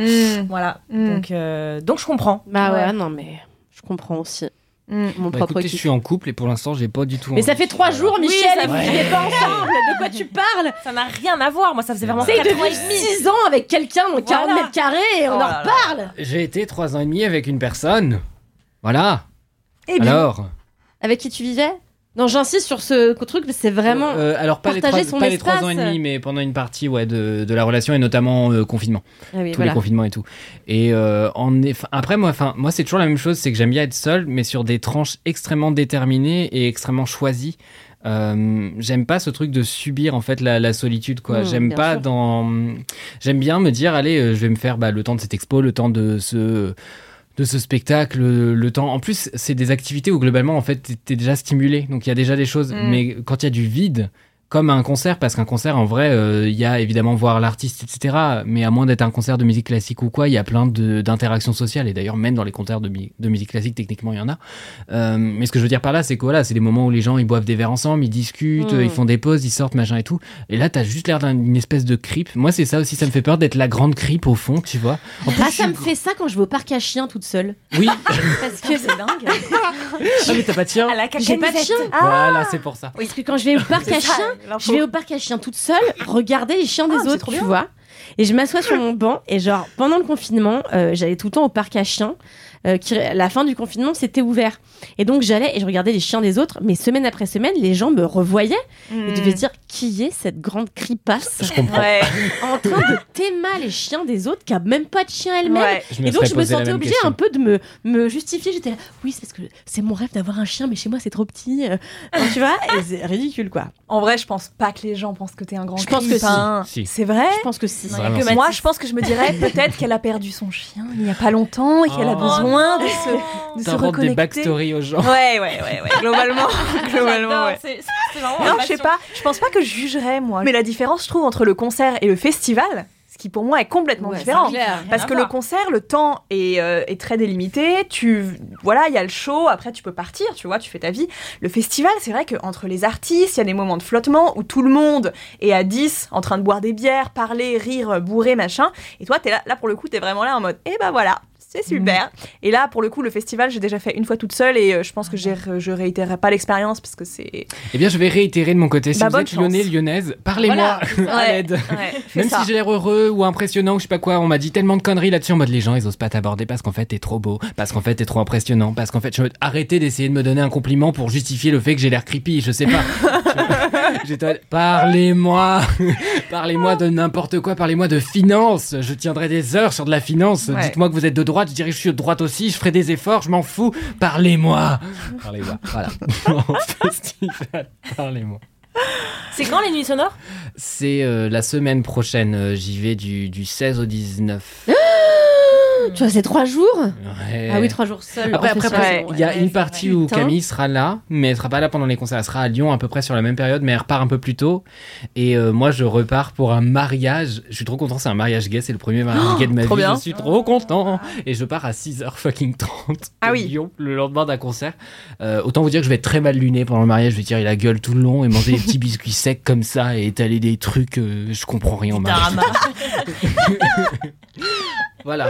Voilà. Mm. Donc euh, donc je comprends. Bah ouais, Ouais. non, mais je comprends aussi. Mm. Mon Bah, propre écoutez, je suis en couple et pour l'instant, j'ai pas du tout. Mais ça fait trois jours, Michel, et vous vivez pas ensemble. De quoi tu parles? Ça n'a rien à voir. Moi, ça faisait vraiment C'est et demi. 6 ans avec quelqu'un dans 40 Voilà. mètres carrés et on Oh en reparle. J'ai été trois ans et demi avec une personne. Voilà. Eh bien, Alors? Avec qui tu vivais? Non, j'insiste sur ce truc, c'est vraiment. Euh, alors pas les partager trois, son pas les trois ans et demi, mais pendant une partie ouais de, de la relation et notamment euh, confinement, Ah oui, tous voilà. les confinements et tout. Et euh, en eff- après moi, enfin moi c'est toujours la même chose, c'est que j'aime bien être seul, mais sur des tranches extrêmement déterminées et extrêmement choisies. Euh, j'aime pas ce truc de subir en fait la, la solitude quoi. Mmh, j'aime bien pas sûr. dans. J'aime bien me dire allez, euh, je vais me faire bah, le temps de cette expo, le temps de ce de ce spectacle, le, temps. En plus, c'est des activités où globalement, en fait, t'es- t'es déjà stimulé. Donc, il y a déjà des choses. Mm. Mais quand il y a du vide, comme un concert, parce qu'un concert, en vrai, euh, il y a évidemment voir l'artiste, etc. Mais à moins d'être un concert de musique classique ou quoi, il y a plein de- d'interactions sociales. Et d'ailleurs, même dans les concerts de, de musique classique, techniquement, il y en a. Euh, mais ce que je veux dire par là, c'est que voilà, c'est des moments où les gens, ils boivent des verres ensemble, ils discutent, Mm. ils font des pauses, ils sortent, machin et tout. Et là, t'as juste l'air d'une espèce de creep. Moi, c'est ça aussi, ça me fait peur d'être la grande creep au fond, tu vois. En plus, Ah, ça me fait ça quand je vais au parc à chiens toute seule. Oui. Parce que C'est dingue. ah, mais t'as pas de chien j'ai pas de chien. Voilà, c'est pour ça. Parce que quand je vais au parc à chiens. Je vais au parc à chiens toute seule, regarder les chiens Ah, des c'est autres, tu bien. vois. Et je m'assois sur mon banc et genre pendant le confinement, euh, j'allais tout le temps au parc à chiens. Euh, qui, la fin du confinement, c'était ouvert. Et donc j'allais et je regardais les chiens des autres, mais semaine après semaine, les gens me revoyaient et devaient dire qui est cette grande cripasse Je comprends. Ouais. en train de t'aimer les chiens des autres qui a même pas de chien elle-même. ouais. Et donc je me sentais obligée question. un peu de me, me justifier. J'étais là, oui, c'est parce que c'est mon rêve d'avoir un chien, mais chez moi c'est trop petit. euh, enfin, tu vois, et c'est ridicule quoi. En vrai, je pense pas que les gens pensent que t'es un grand Je pense que creep, si. hein. Si. C'est vrai Je pense que si. Vraiment, que si. Moi, je pense que je me dirais peut-être qu'elle a perdu son chien il n'y a pas longtemps et qu'elle a Oh. Besoin de se, de se T'inventes des reconnecter. backstories aux gens. Ouais, ouais, ouais, ouais. Globalement, globalement, ouais. C'est c'est vraiment Non, je sais pas. Je pense pas que je jugerais moi. Mais la différence, je trouve, entre le concert et le festival, ce qui pour moi est complètement Ouais, différent. c'est clair. Parce que le concert, le temps est, euh, est très délimité. Tu, voilà, il y a le show. Après, tu peux partir. Tu vois, tu fais ta vie. Le festival, c'est vrai qu'entre les artistes, il y a des moments de flottement où tout le monde est à 10 en train de boire des bières, parler, rire, bourrer, machin. Et toi, t'es là, là pour le coup, t'es vraiment là en mode, eh ben voilà. C'est super. Et là, pour le coup, le festival, j'ai déjà fait une fois toute seule et euh, je pense que j'ai- je réitérerai pas l'expérience parce que c'est. Eh bien, je vais réitérer de mon côté. Si Bah, vous êtes lyonnais, chance. lyonnaise, parlez-moi à Ouais, l'aide. ouais, fais Même ça. si j'ai l'air heureux ou impressionnant ou je sais pas quoi, on m'a dit tellement de conneries là-dessus en mode les gens ils osent pas t'aborder parce qu'en fait t'es trop beau, parce qu'en fait t'es trop impressionnant, parce qu'en fait je arrêtez d'essayer de me donner un compliment pour justifier le fait que j'ai l'air creepy, je sais pas. J'étais parlez-moi, parlez-moi de n'importe quoi, parlez-moi de finance, je tiendrai des heures sur de la finance. Ouais. Dites-moi que vous êtes de droite, je dirais que je suis de droite aussi, je ferai des efforts, je m'en fous. Parlez-moi, parlez-moi, voilà. Festival, parlez-moi. C'est quand les nuits sonores? C'est euh, la semaine prochaine. euh, J'y vais du, du 16 au 19. Tu vois, c'est trois jours Ouais. Ah oui, trois jours seuls. Après, après, après, il y a Ouais, une partie vrai. où Putain. Camille sera là, mais elle sera pas là pendant les concerts. Elle sera à Lyon à peu près sur la même période, mais elle repart un peu plus tôt. Et euh, moi, je repars pour un mariage. Je suis trop content, c'est un mariage gay, c'est le premier mariage gay de ma trop vie. bien. Je suis trop content. Et je pars à 6h fucking 30 Ah oui. Lyon, le lendemain d'un concert. Euh, autant vous dire que je vais être très mal luné pendant le mariage. Je vais tirer la gueule tout le long et manger des petits biscuits secs comme ça et étaler des trucs. euh, je comprends rien au mariage. Voilà.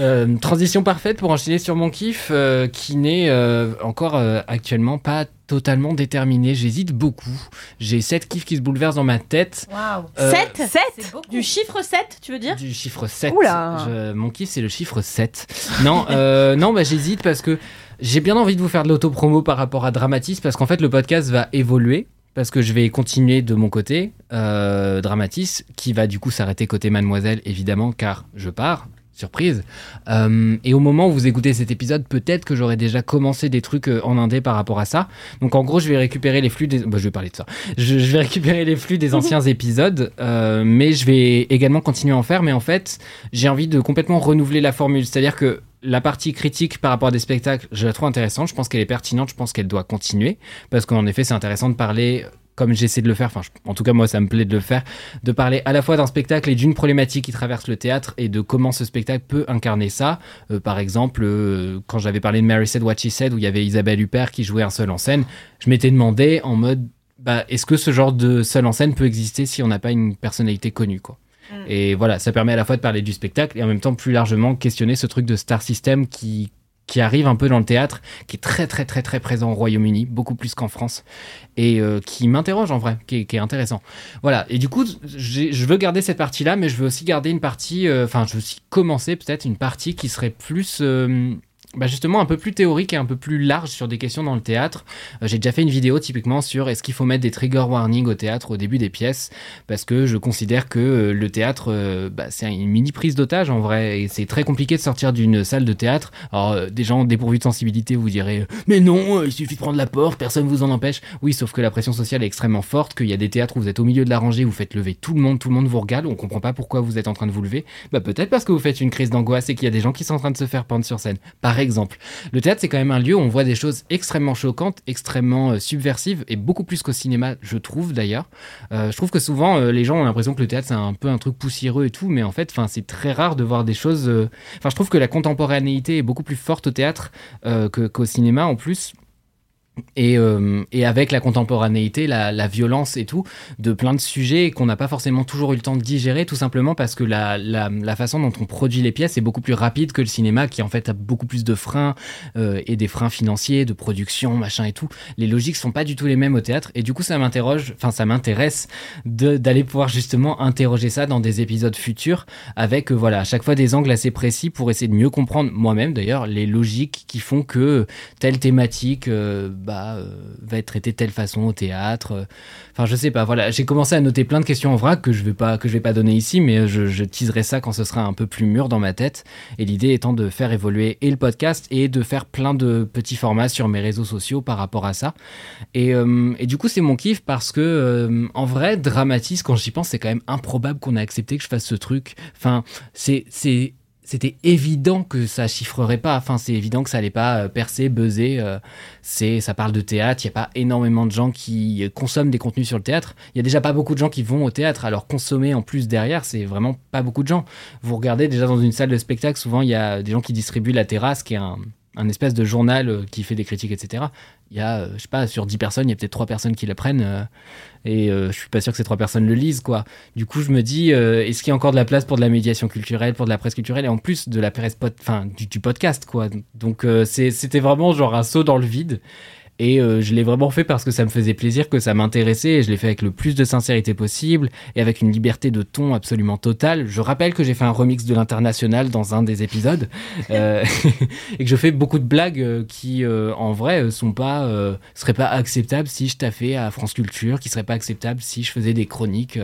Euh, transition parfaite pour enchaîner sur mon kiff euh, qui n'est euh, encore euh, actuellement pas totalement déterminé. J'hésite beaucoup. J'ai sept kiffs qui se bouleversent dans ma tête. Waouh. Euh, 7 C'est beaucoup. Du chiffre 7, tu veux dire? Du chiffre 7. Oula. Je- mon kiff, c'est le chiffre 7. Non, euh, non bah, j'hésite parce que j'ai bien envie de vous faire de l'autopromo par rapport à Dramatis parce qu'en fait, le podcast va évoluer. Parce que je vais continuer de mon côté, euh, Dramatis, qui va du coup s'arrêter côté Mademoiselle, évidemment, car je pars. Surprise. Euh, et au moment où vous écoutez cet épisode, peut-être que j'aurai déjà commencé des trucs euh, en indé par rapport à ça. Donc en gros, je vais récupérer les flux des... bah, je vais parler de ça. Je, je vais récupérer les flux des anciens épisodes, euh, mais je vais également continuer à en faire. Mais en fait, j'ai envie de complètement renouveler la formule. C'est-à-dire que la partie critique par rapport à des spectacles, je la trouve intéressante. Je pense qu'elle est pertinente. Je pense qu'elle doit continuer. Parce qu'en effet, c'est intéressant de parler, comme j'essaie de le faire, enfin, je- en tout cas, moi, ça me plaît de le faire, de parler à la fois d'un spectacle et d'une problématique qui traverse le théâtre et de comment ce spectacle peut incarner ça. Euh, par exemple, euh, quand j'avais parlé de Mary Said What She Said, où il y avait Isabelle Huppert qui jouait un seul en scène, je m'étais demandé en mode, bah, est-ce que ce genre de seul en scène peut exister si on n'a pas une personnalité connue, quoi. Et voilà, ça permet à la fois de parler du spectacle et en même temps plus largement questionner ce truc de star system qui qui arrive un peu dans le théâtre, qui est très très très très présent au Royaume-Uni, beaucoup plus qu'en France, et euh, qui m'interroge en vrai, qui est, intéressant. Voilà, et du coup, je veux garder cette partie-là, mais je veux aussi garder une partie, euh, enfin, je veux aussi commencer peut-être une partie qui serait plus, euh, bah, justement, un peu plus théorique et un peu plus large sur des questions dans le théâtre. Euh, j'ai déjà fait une vidéo typiquement sur est-ce qu'il faut mettre des trigger warnings au théâtre au début des pièces, parce que je considère que euh, le théâtre, euh, bah, c'est une mini prise d'otage en vrai, et c'est très compliqué de sortir d'une salle de théâtre. Alors, des gens dépourvus de sensibilité vous direz, mais non, il suffit de prendre la porte, personne vous en empêche. Oui, sauf que la pression sociale est extrêmement forte, qu'il y a des théâtres où vous êtes au milieu de la rangée, vous faites lever tout le monde, tout le monde vous regarde, on comprend pas pourquoi vous êtes en train de vous lever. Bah peut-être parce que vous faites une crise d'angoisse et qu'il y a des gens qui sont en train de se faire pendre sur scène. Par Le théâtre, c'est quand même un lieu où on voit des choses extrêmement choquantes, extrêmement euh, subversives, et beaucoup plus qu'au cinéma, je trouve d'ailleurs. Euh, je trouve que souvent, euh, les gens ont l'impression que le théâtre, c'est un peu un truc poussiéreux et tout, mais en fait, c'est très rare de voir des choses... Enfin, je trouve que la contemporanéité est beaucoup plus forte au théâtre qu'au cinéma en plus. Et, euh, et avec la contemporanéité, la, la violence et tout, de plein de sujets qu'on n'a pas forcément toujours eu le temps de digérer, tout simplement parce que la, la, la façon dont on produit les pièces est beaucoup plus rapide que le cinéma, qui en fait a beaucoup plus de freins euh, et des freins financiers, de production, machin et tout. Les logiques sont pas du tout les mêmes au théâtre, et du coup ça m'interroge, enfin ça m'intéresse d'aller pouvoir justement interroger ça dans des épisodes futurs, avec euh, voilà à chaque fois des angles assez précis pour essayer de mieux comprendre moi-même d'ailleurs les logiques qui font que telle thématique euh, bah, euh, va être traitée de telle façon au théâtre. euh. Enfin, je sais pas. Voilà, j'ai commencé à noter plein de questions en vrac que je vais pas que je vais pas donner ici, mais je, je teaserai ça quand ce sera un peu plus mûr dans ma tête. Et l'idée étant de faire évoluer et le podcast et de faire plein de petits formats sur mes réseaux sociaux par rapport à ça. Et, euh, et du coup, c'est mon kiff parce que euh, en vrai, Dramatis, quand j'y pense, c'est quand même improbable qu'on ait accepté que je fasse ce truc. Enfin, c'est c'est c'était évident que ça chiffrerait pas. Enfin, c'est évident que ça allait pas euh, percer, buzzer. euh, c'est, ça parle de théâtre. Il y a pas énormément de gens qui consomment des contenus sur le théâtre. Il y a déjà pas beaucoup de gens qui vont au théâtre. Alors consommer en plus derrière, c'est vraiment pas beaucoup de gens. Vous regardez déjà dans une salle de spectacle, souvent il y a des gens qui distribuent la terrasse, qui est un, un espèce de journal euh, qui fait des critiques, etc. Il y a, euh, je sais pas, sur 10 personnes, il y a peut-être 3 personnes qui le prennent. euh, et euh, je suis pas sûr que ces trois personnes le lisent, quoi. Du coup, je me dis, est-ce qu'il y a encore de la place pour de la médiation culturelle, pour de la presse culturelle, et en plus de la presse, pod- du, du podcast, quoi. Donc, c'était vraiment genre un saut dans le vide. Et euh, je l'ai vraiment fait parce que ça me faisait plaisir, que ça m'intéressait, et je l'ai fait avec le plus de sincérité possible, et avec une liberté de ton absolument totale. Je rappelle que j'ai fait un remix de l'international dans un des épisodes, euh, et que je fais beaucoup de blagues euh, qui, euh, en vrai, sont pas, seraient pas acceptables si je taffais à France Culture, qui seraient pas acceptables si je faisais des chroniques,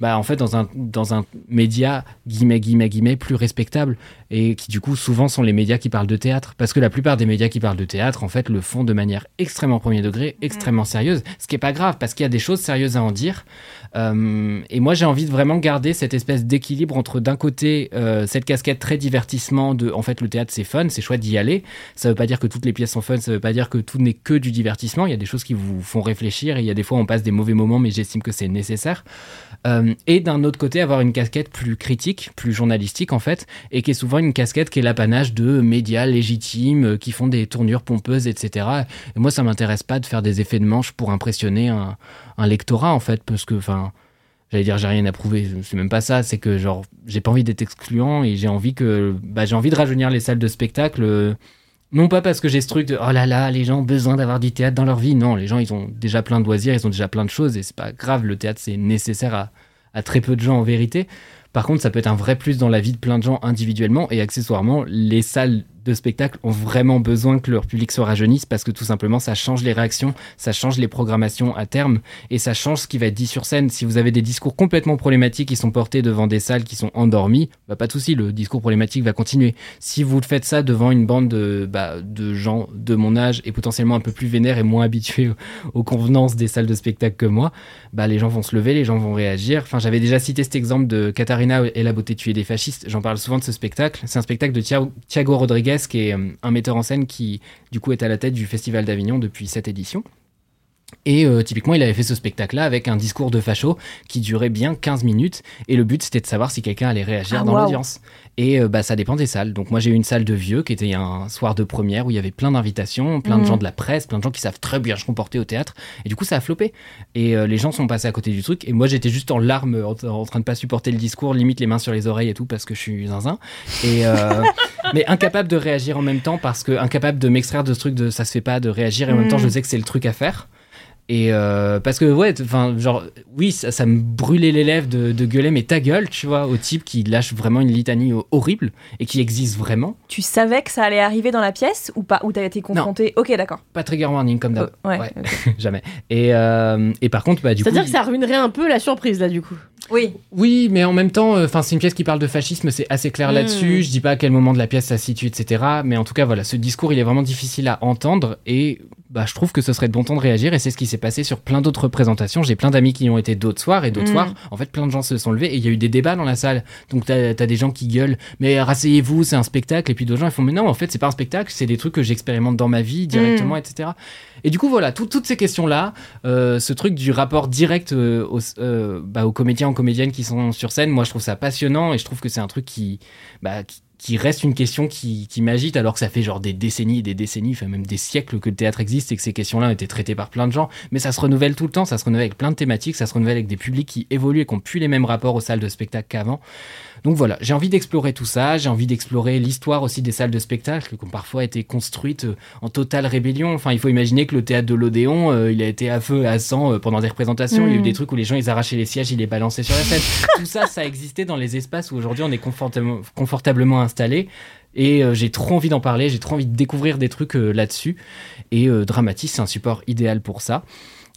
bah, en fait, dans un, dans un média, guillemets, guillemets, guillemets, plus respectable, et qui, du coup, souvent sont les médias qui parlent de théâtre. Parce que la plupart des médias qui parlent de théâtre, en fait, le font de manière extrêmement premier degré, extrêmement sérieuse, ce qui est pas grave, parce qu'il y a des choses sérieuses à en dire. Euh, et moi, j'ai envie de vraiment garder cette espèce d'équilibre entre, d'un côté, euh, cette casquette très divertissement de, en fait, le théâtre, c'est fun, c'est chouette d'y aller. Ça veut pas dire que toutes les pièces sont fun, ça veut pas dire que tout n'est que du divertissement. Il y a des choses qui vous font réfléchir et il y a des fois, on passe des mauvais moments, mais j'estime que c'est nécessaire. Euh, et d'un autre côté, avoir une casquette plus critique, plus journalistique, en fait, et qui est souvent une casquette qui est l'apanage de médias légitimes, qui font des tournures pompeuses, etc. Et moi, ça m'intéresse pas de faire des effets de manche pour impressionner un, lectorat, en fait, parce que, enfin, j'allais dire, j'ai rien à prouver, c'est même pas ça, c'est que, genre, j'ai pas envie d'être excluant et j'ai envie que, bah, j'ai envie de rajeunir les salles de spectacle. euh, non pas parce que j'ai ce truc de oh là là, les gens ont besoin d'avoir du théâtre dans leur vie. Non, les gens ils ont déjà plein de loisirs, ils ont déjà plein de choses et c'est pas grave. Le théâtre c'est nécessaire à, à très peu de gens en vérité. Par contre, ça peut être un vrai plus dans la vie de plein de gens individuellement et accessoirement, les salles de spectacle ont vraiment besoin que leur public se rajeunisse parce que tout simplement ça change les réactions, ça change les programmations à terme et ça change ce qui va être dit sur scène. Si vous avez des discours complètement problématiques qui sont portés devant des salles qui sont endormies, bah pas de souci, le discours problématique va continuer. Si vous faites ça devant une bande de, bah, de gens de mon âge et potentiellement un peu plus vénères et moins habitués aux, convenances des salles de spectacle que moi, bah les gens vont se lever, les gens vont réagir. Enfin, j'avais déjà cité cet exemple de Katharina et la beauté tuée des fascistes. J'en parle souvent de ce spectacle. C'est un spectacle de Thia- Thiago Rodriguez, qui est euh, un metteur en scène qui, du coup, est à la tête du Festival d'Avignon depuis cette édition. Et euh, typiquement, il avait fait ce spectacle-là avec un discours de facho qui durait bien 15 minutes. Et le but, c'était de savoir si quelqu'un allait réagir Ah, dans l'audience. Et euh, bah, ça dépend des salles. Donc moi, j'ai eu une salle de vieux qui était un soir de première où il y avait plein d'invitations, plein de Mhm. gens de la presse, plein de gens qui savent très bien se comporter au théâtre. Et du coup, ça a floppé. Et euh, les gens sont passés à côté du truc. Et moi, j'étais juste en larmes, en, en train de pas supporter le discours, limite les mains sur les oreilles et tout, parce que je suis zinzin. Et, euh, mais incapable de réagir en même temps, parce que incapable de m'extraire de ce truc de ça se fait pas, de réagir. Et en même temps, Mhm. je sais que c'est le truc à faire. Et euh, parce que ouais, enfin genre oui, ça, ça me brûlait les lèvres de, de gueuler mais ta gueule, tu vois, au type qui lâche vraiment une litanie ho- horrible et qui existe vraiment. Tu savais que ça allait arriver dans la pièce ou pas Ou t'as été confronté? Ok, d'accord. Pas trigger warning comme d'hab. Oh, ouais. Jamais. Et, euh, et par contre, bah, du coup. C'est-à-dire il- que ça ruinerait un peu la surprise là du coup. Oui. Oui, mais en même temps, euh, enfin, c'est une pièce qui parle de fascisme, c'est assez clair Mm. là-dessus. Je dis pas à quel moment de la pièce ça se situe, etc. Mais en tout cas, voilà, ce discours, il est vraiment difficile à entendre et bah, je trouve que ce serait de bon temps de réagir et c'est ce qui s'est passé sur plein d'autres représentations. J'ai plein d'amis qui y ont été d'autres soirs et d'autres Mm. soirs, en fait, plein de gens se sont levés et il y a eu des débats dans la salle. Donc, t'as as des gens qui gueulent, mais rasseyez-vous, c'est un spectacle. Et puis d'autres gens, ils font, mais non, en fait, c'est pas un spectacle, c'est des trucs que j'expérimente dans ma vie directement, etc. Et du coup, voilà, tout- toutes ces questions-là, euh, ce truc du rapport direct euh, aux, euh, bah, aux comédiens, aux comédiennes qui sont sur scène, moi je trouve ça passionnant et je trouve que c'est un truc qui, bah, qui reste une question qui, qui m'agite alors que ça fait genre des décennies et des décennies, enfin même des siècles que le théâtre existe et que ces questions-là ont été traitées par plein de gens. Mais ça se renouvelle tout le temps, ça se renouvelle avec plein de thématiques, ça se renouvelle avec des publics qui évoluent et qui n'ont plus les mêmes rapports aux salles de spectacle qu'avant. Donc voilà, j'ai envie d'explorer tout ça, j'ai envie d'explorer l'histoire aussi des salles de spectacle qui ont parfois été construites euh, en totale rébellion. Enfin, il faut imaginer que le théâtre de l'Odéon, euh, il a été à feu et à sang euh, pendant des représentations. Il y a eu Mm. des trucs où les gens ils arrachaient les sièges, ils les balançaient sur la scène. tout ça, ça existait dans les espaces où aujourd'hui on est confortablement, confortablement installé. Et euh, j'ai trop envie d'en parler, j'ai trop envie de découvrir des trucs euh, là-dessus. Et euh, Dramatis, c'est un support idéal pour ça.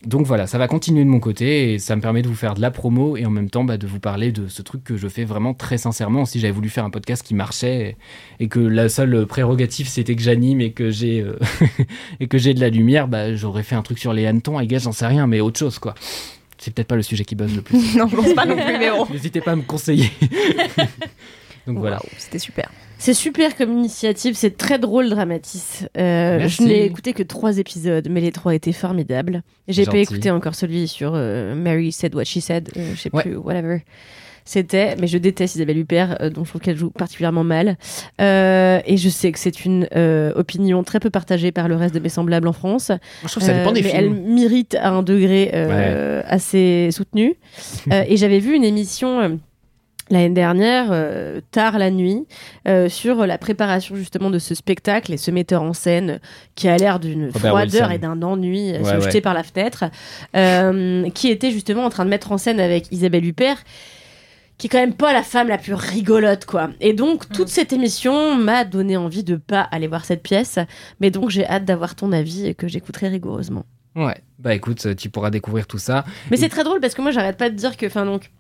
Donc voilà, ça va continuer de mon côté et ça me permet de vous faire de la promo et en même temps bah, de vous parler de ce truc que je fais vraiment très sincèrement. Si j'avais voulu faire un podcast qui marchait et, et que la seule prérogative c'était que j'anime et que j'ai euh, et que j'ai de la lumière, bah, j'aurais fait un truc sur les hannetons, I guess, j'en sais rien, mais autre chose quoi. C'est peut-être pas le sujet qui buzz le plus. Non, je pense pas non plus, mais. N'hésitez pas à me conseiller. Donc voilà. C'était super. C'est super comme initiative, c'est très drôle, Dramatis. Euh, je n'ai écouté que trois épisodes, mais les trois étaient formidables. J'ai pas écouté encore celui sur euh, Mary Said What She Said, euh, je sais Ouais. plus, whatever. C'était, mais je déteste Isabelle Huppert, euh, dont je trouve qu'elle joue particulièrement mal. Euh, et je sais que c'est une euh, opinion très peu partagée par le reste de mes semblables en France. Moi, je trouve que ça dépend des mais films. elle mérite à un degré euh, assez soutenu. Euh, et j'avais vu une émission l'année dernière, euh, tard la nuit, euh, sur la préparation justement de ce spectacle et ce metteur en scène qui a l'air d'une froideur Wilson. et d'un ennui euh, Ouais, se ouais. jeter par la fenêtre, euh, qui était justement en train de mettre en scène avec Isabelle Huppert qui est quand même pas la femme la plus rigolote quoi. Et donc toute cette émission m'a donné envie de pas aller voir cette pièce, mais donc j'ai hâte d'avoir ton avis et que j'écouterai rigoureusement. Ouais, bah écoute, tu pourras découvrir tout ça. Mais Et- c'est très drôle parce que moi j'arrête pas de dire que, enfin donc,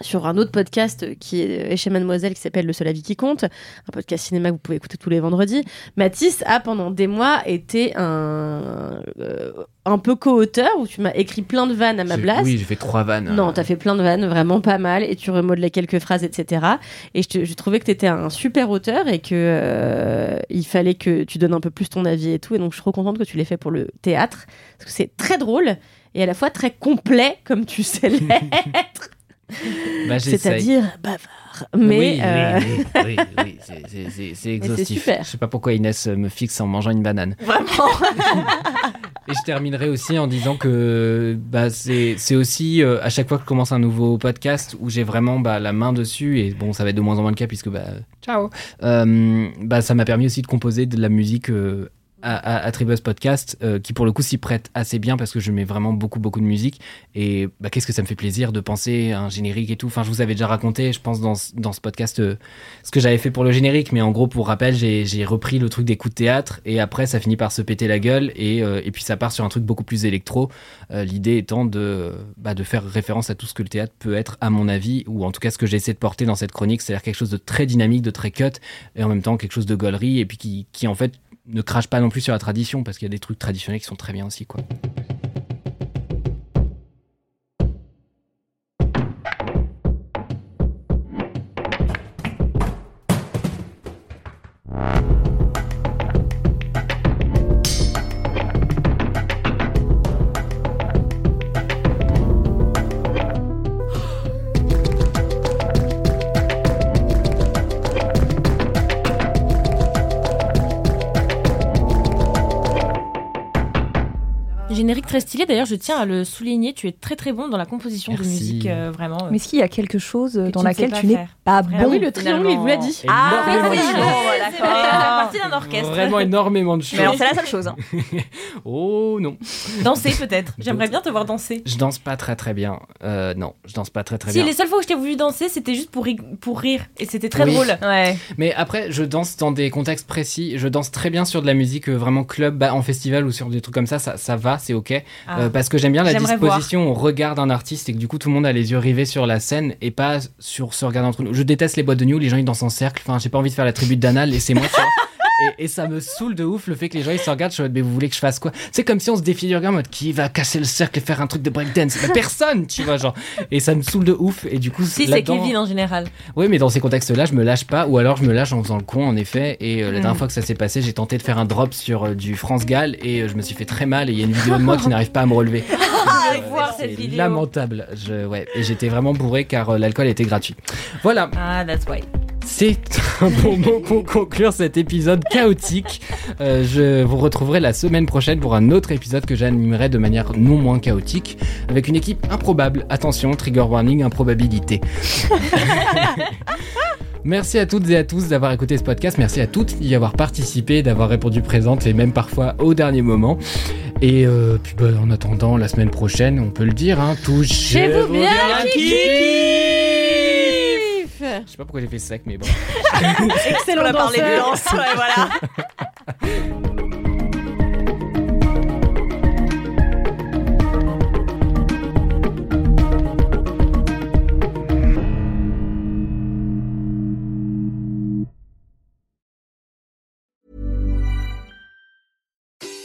sur un autre podcast qui est chez Mademoiselle qui s'appelle Le seul avis qui compte, un podcast cinéma que vous pouvez écouter tous les vendredis, Mathis a pendant des mois été un, euh, un peu co-auteur où tu m'as écrit plein de vannes à ma place. Oui, j'ai fait trois vannes. Non, t'as fait plein de vannes, vraiment pas mal, et tu remodelais quelques phrases, etc. Et je, te- je trouvais que t'étais un super auteur et que euh, il fallait que tu donnes un peu plus ton avis et tout. Et donc, je suis trop contente que tu l'aies fait pour le théâtre, parce que c'est très drôle et à la fois très complet, comme tu sais l'être. Bah. C'est-à-dire bavard. Mais oui, euh, oui, oui, oui, oui, c'est- exhaustif. super. Je sais pas pourquoi Inès euh, me fixe en mangeant une banane. vraiment. Et je terminerai aussi en disant que bah, c'est c'est aussi euh, à chaque fois que je commence un nouveau podcast où j'ai vraiment bah, la main dessus, et bon, ça va être de moins en moins le cas puisque bah, ciao, Euh, bah, ça m'a permis aussi de composer de la musique. À, Tribus Podcast, euh, qui pour le coup s'y prête assez bien parce que je mets vraiment beaucoup beaucoup de musique et bah, qu'est-ce que ça me fait plaisir de penser à un générique et tout. Enfin, je vous avais déjà raconté, je pense dans, dans ce podcast, euh, ce que j'avais fait pour le générique, mais en gros, pour rappel, j'ai j'ai repris le truc des coups de théâtre et après, ça finit par se péter la gueule et, euh, et puis ça part sur un truc beaucoup plus électro. L'idée étant de, bah, de faire référence à tout ce que le théâtre peut être, à mon avis, ou en tout cas ce que j'essaie de porter dans cette chronique, c'est-à-dire quelque chose de très dynamique, de très cut et en même temps quelque chose de gaulerie et puis qui, qui en fait ne crache pas non plus sur la tradition parce qu'il y a des trucs traditionnels qui sont très bien aussi. Générique très stylé, d'ailleurs, je tiens à le souligner, tu es très très bon dans la composition Merci. de musique, euh, vraiment. Mais est-ce qu'il y a quelque chose que dans tu laquelle pas tu n'es pas bon oui, le triangle, il vous l'a dit. Ah, oui, C'est vrai, fait partie d'un orchestre. Vraiment énormément de choses. Mais alors, c'est la seule chose. hein. Oh non. Danser peut-être. J'aimerais bien te voir danser. Je danse pas très très bien. Euh, non, je danse pas très très Si bien. les seules fois où je t'ai voulu danser, c'était juste pour, ri- pour rire. Et c'était très Oui. drôle. Ouais. Mais après, je danse dans des contextes précis. Je danse très bien sur de la musique euh, vraiment club, bah, en festival ou sur des trucs comme ça. Ça, ça va, c'est ok. Ah. Euh, parce que j'aime bien la disposition, on regarde un artiste et que du coup tout le monde a les yeux rivés sur la scène et pas sur se regarder entre nous. Je déteste les boîtes de nuit où les gens ils dansent en cercle, enfin j'ai pas envie de faire la tribu d'Anal, laissez-moi tu vois. Et, et ça me saoule de ouf le fait que les gens ils se regardent, je suis en mode, mais vous voulez que je fasse quoi? C'est comme si on se regard en mode qui va casser le cercle et faire un truc de breakdance? Bah, Personne, tu vois, genre. Et ça me saoule de ouf. Et du coup, Si, c'est Kevin en général. oui, mais dans ces contextes-là, je me lâche pas, ou alors je me lâche en faisant le con, en effet. Et euh, la Mm. dernière fois que ça s'est passé, j'ai tenté de faire un drop sur euh, du France Gall et euh, je me suis fait très mal. Et il y a une vidéo de moi qui n'arrive pas à me relever. Je vais voir C'est cette vidéo. lamentable. Je, ouais, et j'étais vraiment bourré car l'alcool était gratuit. Voilà, Ah, that's why. C'est un bon mot pour conclure cet épisode chaotique. Euh, je vous retrouverai la semaine prochaine pour un autre épisode que j'animerai de manière non moins chaotique, avec une équipe improbable. Attention, trigger warning, improbabilité. Merci à toutes et à tous d'avoir écouté ce podcast. Merci à toutes d'y avoir participé, d'avoir répondu présente et même parfois au dernier moment. Et euh, puis bah, en attendant, la semaine prochaine, on peut le dire, hein, touchez-vous bien, kiki Je sais pas pourquoi j'ai fait sec, mais bon. Excellent On a parlé de danse, ouais, voilà.